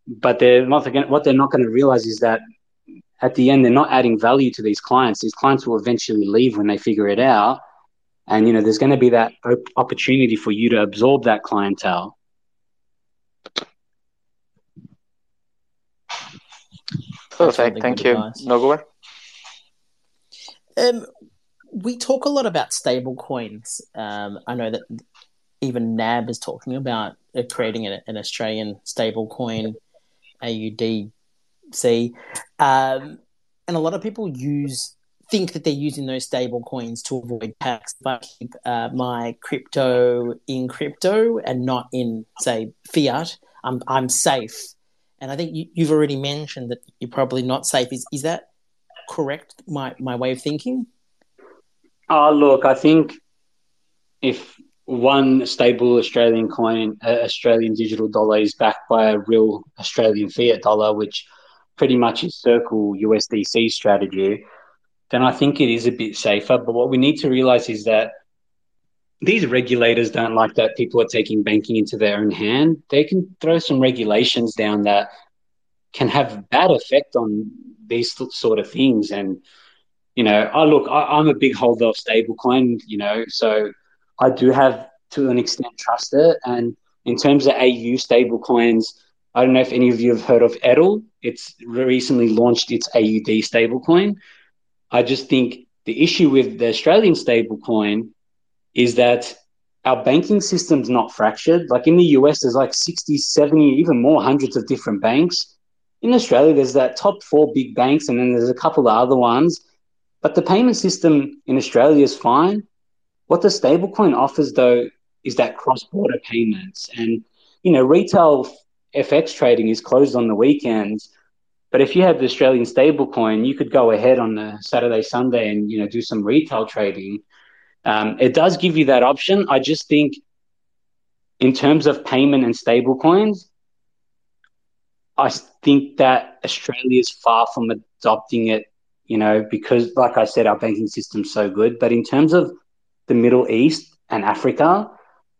But they're not what they're not going to realize is that at the end they're not adding value to these clients. These clients will eventually leave when they figure it out, and you know there's going to be that op- opportunity for you to absorb that clientele. Perfect. really Thank you. advice. No, go. Um, we talk a lot about stable coins. Um, I know that even NAB is talking about uh, creating an, an Australian stable coin, AUDC. Um, and a lot of people use think that they're using those stable coins to avoid tax. If I keep uh, my crypto in crypto and not in, say, fiat, I'm I'm safe. And I think you, you've already mentioned that you're probably not safe. Is is that correct? My my way of thinking. Oh, look, I think if one stable Australian coin, uh, Australian digital dollar, is backed by a real Australian fiat dollar, which pretty much is Circle USDC strategy, then I think it is a bit safer. But what we need to realize is that these regulators don't like that people are taking banking into their own hand. They can throw some regulations down that can have bad effect on these sort of things. And you know, I look, I, I'm a big holder of stablecoin. You know, so I do have to an extent trust it. And in terms of AU stablecoins, I don't know if any of you have heard of Edel. It's recently launched its AUD stablecoin. I just think the issue with the Australian stablecoin is that our banking system's not fractured. Like in the US, there's like 60, 70, even more hundreds of different banks. In Australia, there's that top four big banks, and then there's a couple of other ones. But the payment system in Australia is fine. What the stablecoin offers, though, is that cross border payments. And, you know, retail FX trading is closed on the weekends. But if you have the Australian stablecoin, you could go ahead on a Saturday, Sunday and, you know, do some retail trading. Um, it does give you that option. I just think, in terms of payment and stablecoins, I think that Australia is far from adopting it, you know, because, like I said, our banking system's so good. But in terms of the Middle East and Africa,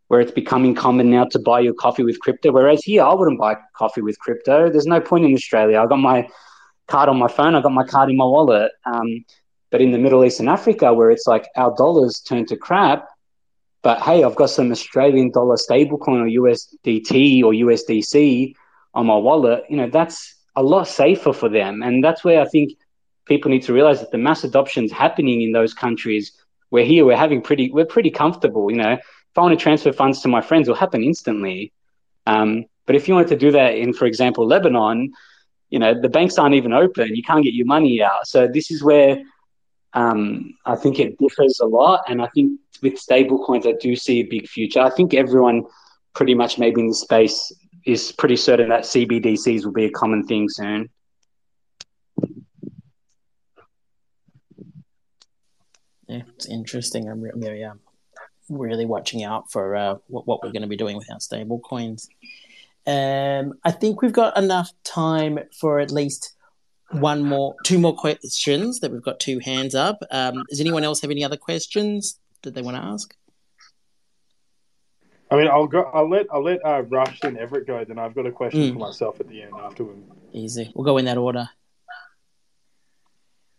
where it's becoming common now to buy your coffee with crypto, whereas here I wouldn't buy coffee with crypto. There's no point in Australia. I got my card on my phone, I got my card in my wallet. Um, but in the Middle East and Africa, where it's like our dollars turn to crap, but hey, I've got some Australian dollar stablecoin or USDT or USDC on my wallet, you know, that's a lot safer for them. And that's where I think people need to realize that the mass adoption is happening in those countries. We're here, we're having pretty, we're pretty comfortable. You know, if I want to transfer funds to my friends, it'll happen instantly. Um, but if you wanted to do that in, for example, Lebanon, you know, the banks aren't even open. You can't get your money out. So this is where um, I think it differs a lot. And I think with stablecoins, I do see a big future. I think everyone pretty much maybe in the space is pretty certain that CBDCs will be a common thing soon. Yeah, it's interesting. I'm re- yeah, yeah, really watching out for uh, what, what we're going to be doing with our stable coins. Um, I think we've got enough time for at least one more, two more questions. That we've got two hands up. Um, does anyone else have any other questions that they want to ask? I mean, I'll go. I'll let I'll let uh, Rush and Everett go. Then I've got a question Mm. for myself at the end afterward. Easy. We'll go in that order.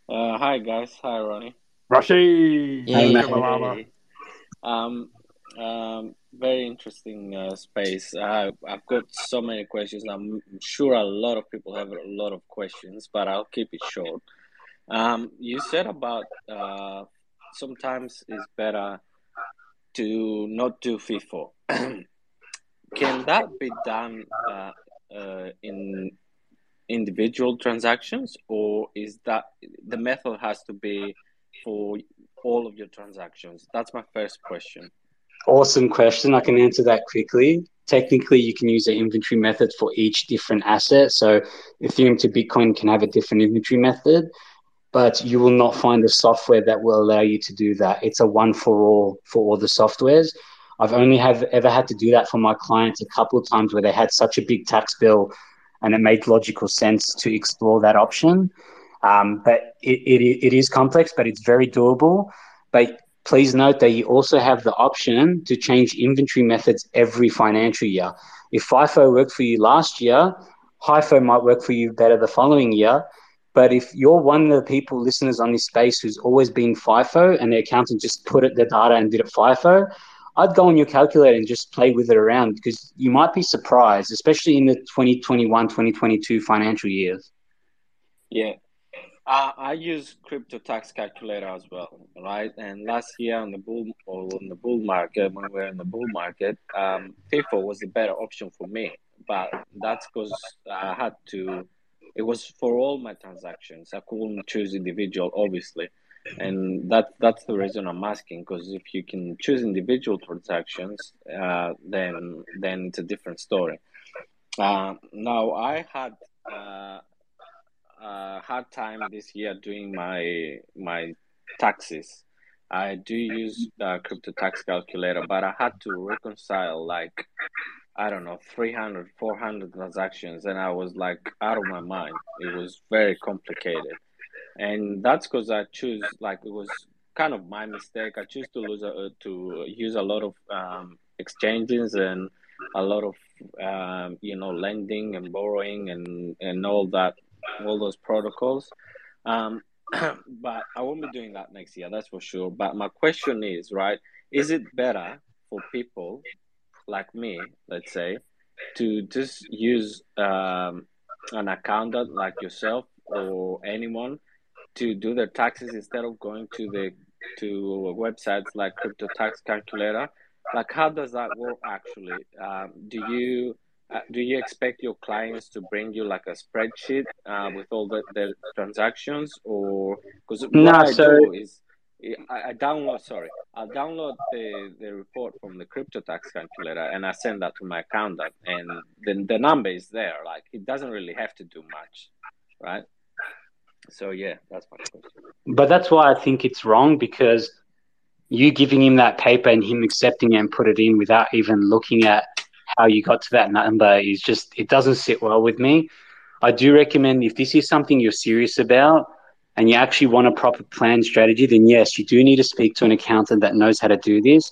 Uh, hi guys, hi Ronnie. Rushy, Yeah, Hey. Malama. Hey. Um, um, very interesting uh, space. I, I've got so many questions. I'm sure a lot of people have a lot of questions, but I'll keep it short. Um, you said about uh, sometimes it's better to not do FIFO. Can that be done uh, uh, in individual transactions, or is that the method has to be for all of your transactions? That's my first question. Awesome question. I can answer that quickly. Technically, you can use the inventory method for each different asset. So, Ethereum to Bitcoin can have a different inventory method, but you will not find a software that will allow you to do that. It's a one for all for all the softwares. I've only have ever had to do that for my clients a couple of times where they had such a big tax bill, and it made logical sense to explore that option. Um, but it, it, it is complex, but it's very doable. But please note that you also have the option to change inventory methods every financial year. If FIFO worked for you last year, HIFO might work for you better the following year. But if you're one of the people, listeners on this space, who's always been FIFO and the accountant just put it the data and did it FIFO, I'd go on your calculator and just play with it around because you might be surprised, especially in the 2021 2022 financial years. Yeah. Uh, I use crypto tax calculator as well, right? And last year on the bull or on the bull market, when we were in the bull market, um, was the better option for me. But that's because I had to. It was for all my transactions. I couldn't choose individual, obviously, and that that's the reason I'm asking. Because if you can choose individual transactions, uh, then then it's a different story. Uh, now I had. Uh, uh, hard time this year doing my my taxes. I do use the crypto tax calculator, but I had to reconcile like I don't know 300, 400 transactions, and I was like out of my mind. It was very complicated, and that's because I choose like it was kind of my mistake. I choose to lose a, to use a lot of um, exchanges and a lot of um, you know lending and borrowing and and all that all those protocols. Um, but I won't be doing that next year, that's for sure. But my question is, right, is it better for people like me, let's say, to just use um, an accountant like yourself or anyone to do their taxes instead of going to the to websites like crypto tax calculator like how does that work actually um, do you uh, do you expect your clients to bring you like a spreadsheet uh, with all the, the transactions or because what No, i so- do is I, I download sorry i download the, the report from the crypto tax calculator and i send that to my accountant and then the number is there. Like it doesn't really have to do much right? So yeah that's my question. But that's why I think it's wrong because you giving him that paper and him accepting it and put it in without even looking at how you got to that number is just it doesn't sit well with me. I do recommend if this is something you're serious about and you actually want a proper plan strategy, then yes, you do need to speak to an accountant that knows how to do this.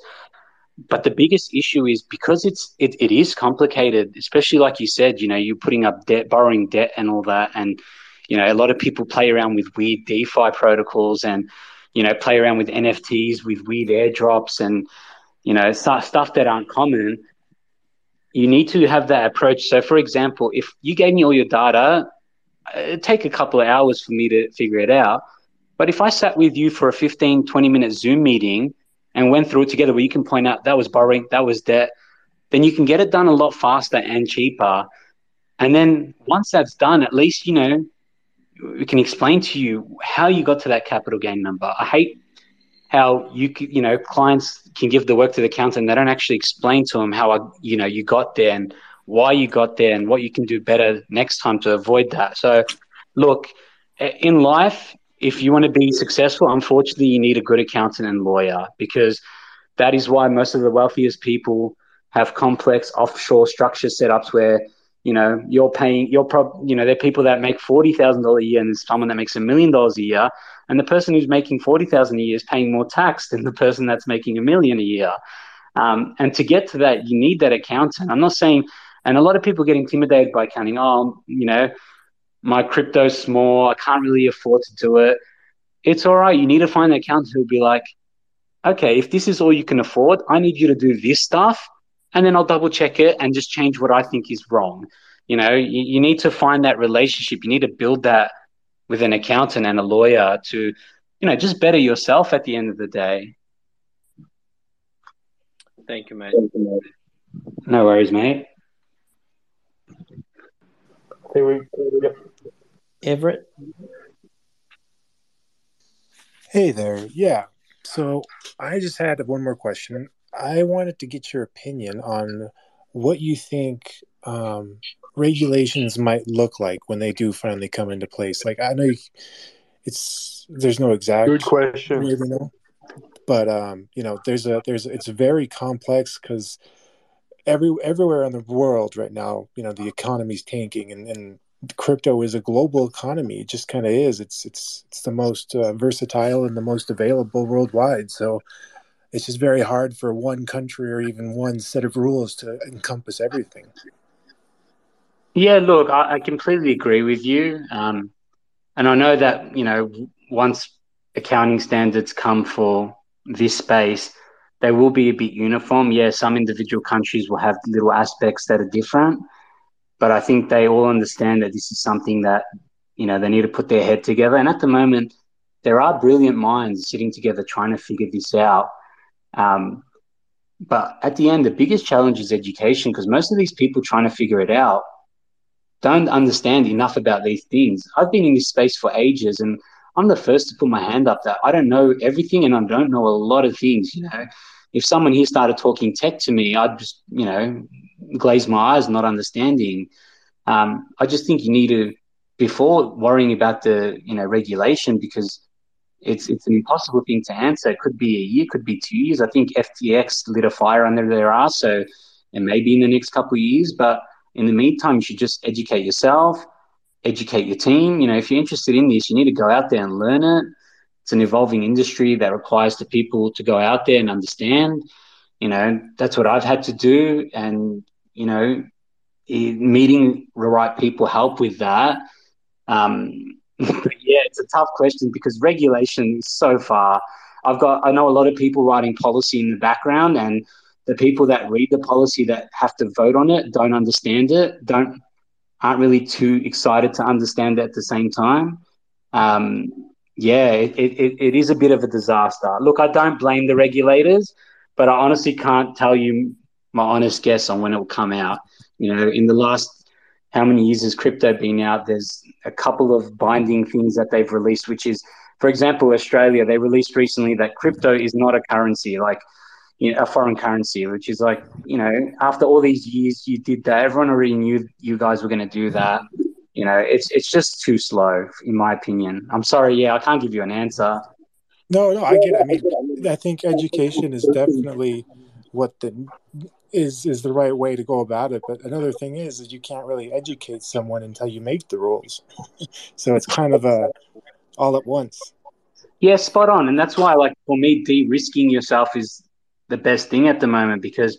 But the biggest issue is because it's it, it is complicated, especially like you said, you know, you're putting up debt, borrowing debt and all that. And, you know, a lot of people play around with weird DeFi protocols and, you know, play around with NFTs with weird airdrops and, you know, stu- stuff that aren't common you need to have that approach. So, for example, if you gave me all your data, it'd take a couple of hours for me to figure it out. But if I sat with you for a 15, 20 minute Zoom meeting and went through it together where you can point out that was borrowing, that was debt, then you can get it done a lot faster and cheaper. And then once that's done, at least, you know, we can explain to you how you got to that capital gain number. I hate how you you know clients can give the work to the accountant they don't actually explain to them how I, you know you got there and why you got there and what you can do better next time to avoid that. So look in life if you want to be successful unfortunately you need a good accountant and lawyer because that is why most of the wealthiest people have complex offshore structure setups where you know you're paying you're prob you know they're people that make $40,000 a year and someone that makes a million dollars a year and the person who's making 40,000 a year is paying more tax than the person that's making a million a year. Um, and to get to that, you need that accountant. I'm not saying, and a lot of people get intimidated by accounting. Oh, you know, my crypto's small. I can't really afford to do it. It's all right. You need to find an accountant who'll be like, okay, if this is all you can afford, I need you to do this stuff. And then I'll double check it and just change what I think is wrong. You know, you, you need to find that relationship. You need to build that with an accountant and a lawyer to, you know, just better yourself at the end of the day. Thank you, mate. No worries, mate. Hey, we, yep. Everett? Hey there. Yeah. So I just had one more question. I wanted to get your opinion on what you think um, regulations might look like when they do finally come into place. Like I know you, it's there's no exact good question. to know, but um, you know there's a there's it's very complex because every everywhere in the world right now, you know the economy's tanking and, and crypto is a global economy. It just kind of is. It's it's it's the most uh, versatile and the most available worldwide. So it's just very hard for one country or even one set of rules to encompass everything. Yeah, look, I, I completely agree with you, um, and I know that you know once accounting standards come for this space, they will be a bit uniform. Yeah, some individual countries will have little aspects that are different, but I think they all understand that this is something that you know they need to put their head together. And at the moment, there are brilliant minds sitting together trying to figure this out. Um, but at the end, the biggest challenge is education because most of these people trying to figure it out don't understand enough about these things. I've been in this space for ages and I'm the first to put my hand up that I don't know everything and I don't know a lot of things, you know. If someone here started talking tech to me, I'd just, you know, glaze my eyes, not understanding. Um, I just think you need to, before worrying about the, you know, regulation, because it's it's an impossible thing to answer. It could be a year, could be two years. I think FTX lit a fire under their ass, so it may be in the next couple of years. But in the meantime, you should just educate yourself, educate your team. You know, if you're interested in this, you need to go out there and learn it. It's an evolving industry that requires the people to go out there and understand. You know, that's what I've had to do, and you know, meeting the right people help with that. Um, yeah, it's a tough question because regulation so far. I've got I know a lot of people writing policy in the background, and the people that read the policy that have to vote on it don't understand it, don't aren't really too excited to understand it at the same time. Um, yeah, it, it, it is a bit of a disaster. Look, I don't blame the regulators, but I honestly can't tell you my honest guess on when it will come out. You know, in the last how many years has crypto been out? There's a couple of binding things that they've released, which is, for example, Australia, they released recently that crypto is not a currency, like you know, a foreign currency, which is like, you know, after all these years you did that, everyone already knew you guys were going to do that. You know, it's it's just too slow, in my opinion. I'm sorry, yeah, I can't give you an answer. No, no, I get. It. I mean, I think education is definitely what the is is the right way to go about it. But another thing is, is you can't really educate someone until you make the rules. so it's kind of a all at once. Yeah, spot on, and that's why, like for me, de-risking yourself is the best thing at the moment because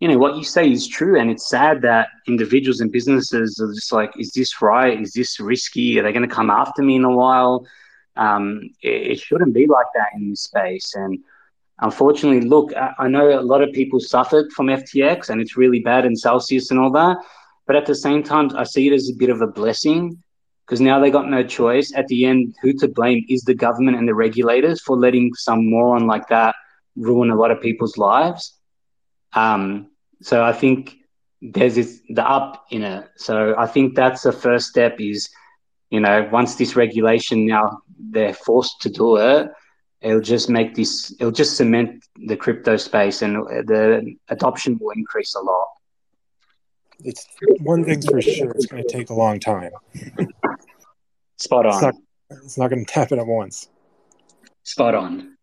you know what you say is true, and it's sad that individuals and businesses are just like, is this right? Is this risky? Are they going to come after me in a while? Um, it, it shouldn't be like that in this space, and unfortunately, look, I know a lot of people suffered from FTX and it's really bad in Celsius and all that. But at the same time, I see it as a bit of a blessing because now they got no choice. At the end, who to blame is the government and the regulators for letting some moron like that ruin a lot of people's lives. Um, so I think there's this, the up in it. So I think that's the first step is, you know, once this regulation now they're forced to do it, it'll just make this it'll just cement the crypto space and the adoption will increase a lot. It's one thing's for sure it's going to take a long time. Spot on. It's not, it's not going to happen at once. Spot on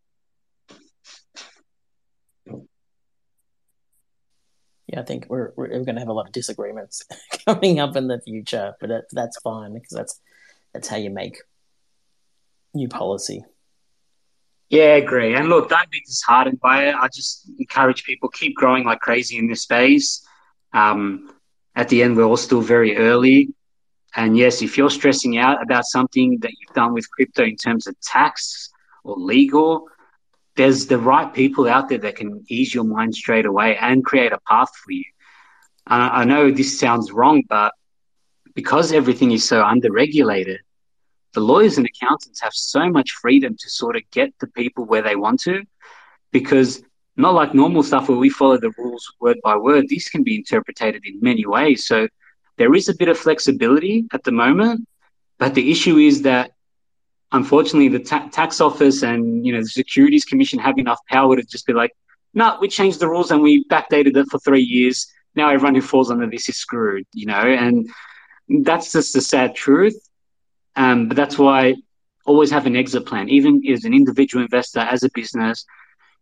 yeah i think we're, we're, going to have a lot of disagreements coming up in the future but it, that's fine because that's that's how you make new policy Yeah, I agree. And look, don't be disheartened by it. I just encourage people keep growing like crazy in this space. Um, at the end, we're all still very early. And yes, if you're stressing out about something that you've done with crypto in terms of tax or legal, there's the right people out there that can ease your mind straight away and create a path for you. Uh, I know this sounds wrong, but because everything is so underregulated, the lawyers and accountants have so much freedom to sort of get the people where they want to because not like normal stuff where we follow the rules word by word, these can be interpreted in many ways. So there is a bit of flexibility at the moment, but the issue is that unfortunately the ta- tax office and you know the securities commission have enough power to just be like, no, nah, we changed the rules and we backdated it for three years. Now everyone who falls under this is screwed, you know, and that's just the sad truth. Um, but that's why always have an exit plan, even as an individual investor, as a business,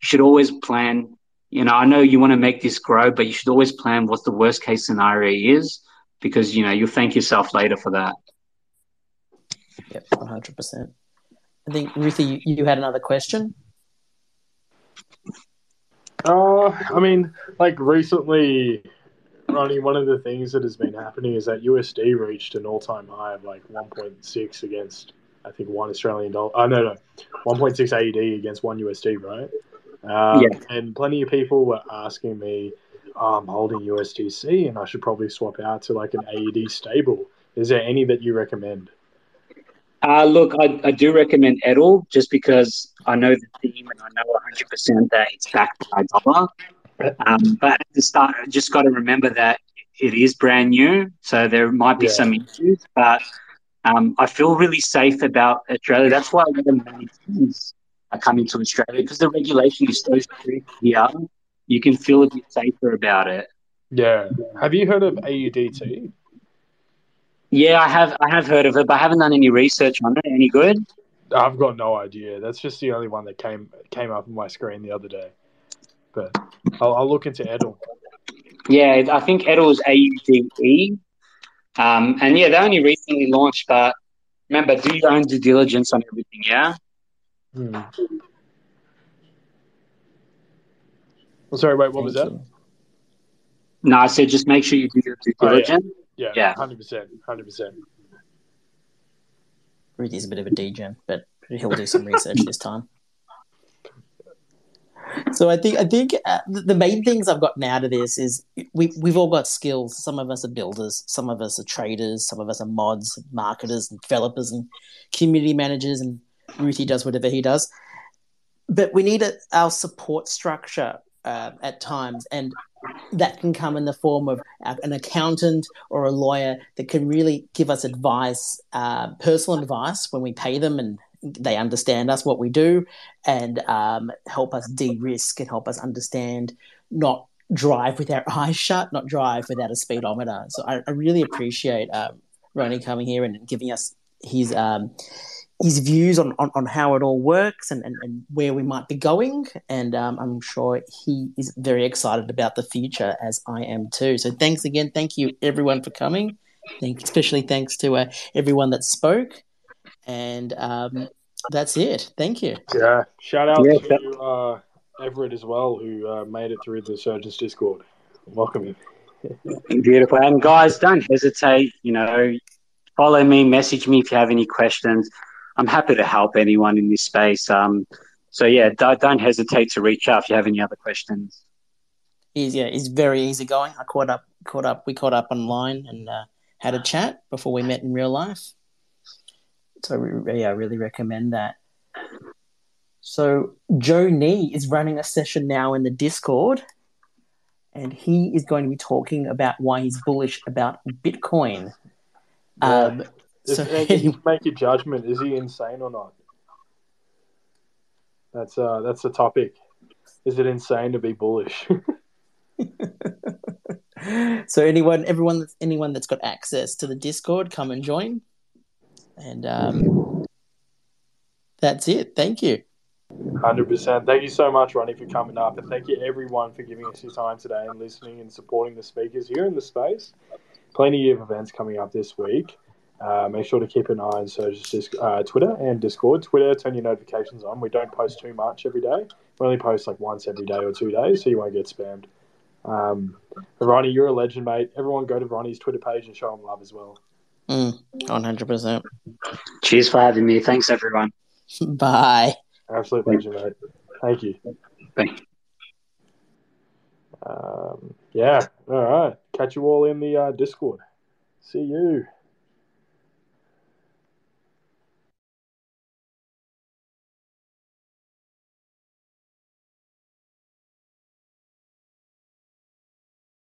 you should always plan. You know, I know you want to make this grow, but you should always plan what the worst case scenario is because, you know, you'll thank yourself later for that. Yep, 100%. I think, Ruthie, you, you had another question? Uh, I mean, like recently, Rony, one of the things that has been happening is that USD reached an all-time high of like 1.6 against, I think, one Australian dollar. Oh no, no, 1.6 AED against one USD, right? Um, yeah. And plenty of people were asking me, oh, "I'm holding USDC, and I should probably swap out to like an AED stable." Is there any that you recommend? Uh, look, I, I do recommend Edel just because I know the theme and I know 100% that it's backed by dollar. Um, but at the start, just got to remember that it is brand new, so there might be yeah. some issues. But um, I feel really safe about Australia. That's why a lot of money teams are coming to Australia because the regulation is so strict here. You can feel a bit safer about it. Yeah. Have you heard of AUDT? Yeah, I have. I have heard of it, but I haven't done any research on it. Any good? I've got no idea. That's just the only one that came came up on my screen the other day. But I'll, I'll look into Edel. Yeah, I think Edel is AUDE. Um, and yeah, they only recently launched, but remember, do your own due diligence on everything, yeah? Hmm. Well, sorry, wait, what was that? No, I said just make sure you do your due diligence. Oh, yeah. Yeah, hundred percent, hundred percent. Rudy's a bit of a degen, but he'll do some research this time. So I think I think uh, the main things I've gotten out of this is we we've all got skills. Some of us are builders, some of us are traders, some of us are mods, marketers, and developers, and community managers. And Ruthie does whatever he does, but we need a, our support structure uh, at times, and that can come in the form of an accountant or a lawyer that can really give us advice, uh, personal advice when we pay them and they understand us, what we do, and um, help us de-risk and help us understand not drive with our eyes shut, not drive without a speedometer. So I, I really appreciate um, Rony coming here and giving us his um, his views on, on, on, how it all works and, and, and where we might be going. And um, I'm sure he is very excited about the future, as I am too. So thanks again. Thank you, everyone, for coming. Thank, especially thanks to uh, everyone that spoke. And um, that's it. Thank you. Yeah. Shout out yeah, to uh, Everett as well, who uh, made it through the Surgeons Discord. Welcome you. Beautiful. And guys, don't hesitate. You know, follow me, message me if you have any questions. I'm happy to help anyone in this space. Um, so yeah, don't, don't hesitate to reach out if you have any other questions. He's yeah, he's very easygoing. I caught up, caught up, we caught up online and uh, had a chat before we met in real life. So yeah, I really recommend that. So Joe Nee is running a session now in the Discord, and he is going to be talking about why he's bullish about Bitcoin. Yeah. Um, so make your judgment. Is he insane or not? That's uh that's the topic. Is it insane to be bullish? so anyone, everyone, anyone that's got access to the Discord, come and join. And um, that's it. Thank you. Hundred percent. Thank you so much, Rony, for coming up, and thank you everyone for giving us your time today and listening and supporting the speakers here in the space. Plenty of events coming up this week. Uh, make sure to keep an eye on Surge's disc, uh, Twitter and Discord. Twitter, turn your notifications on. We don't post too much every day. We only post like once every day or two days, so you won't get spammed. Um, Rony, you're a legend, mate. Everyone go to Rony's Twitter page and show him love as well. Mm, 100%. Cheers for having me. Thanks, everyone. Bye. Absolute legend, mate. Thank you. Thank Um, yeah, all right. Catch you all in the uh, Discord. See you.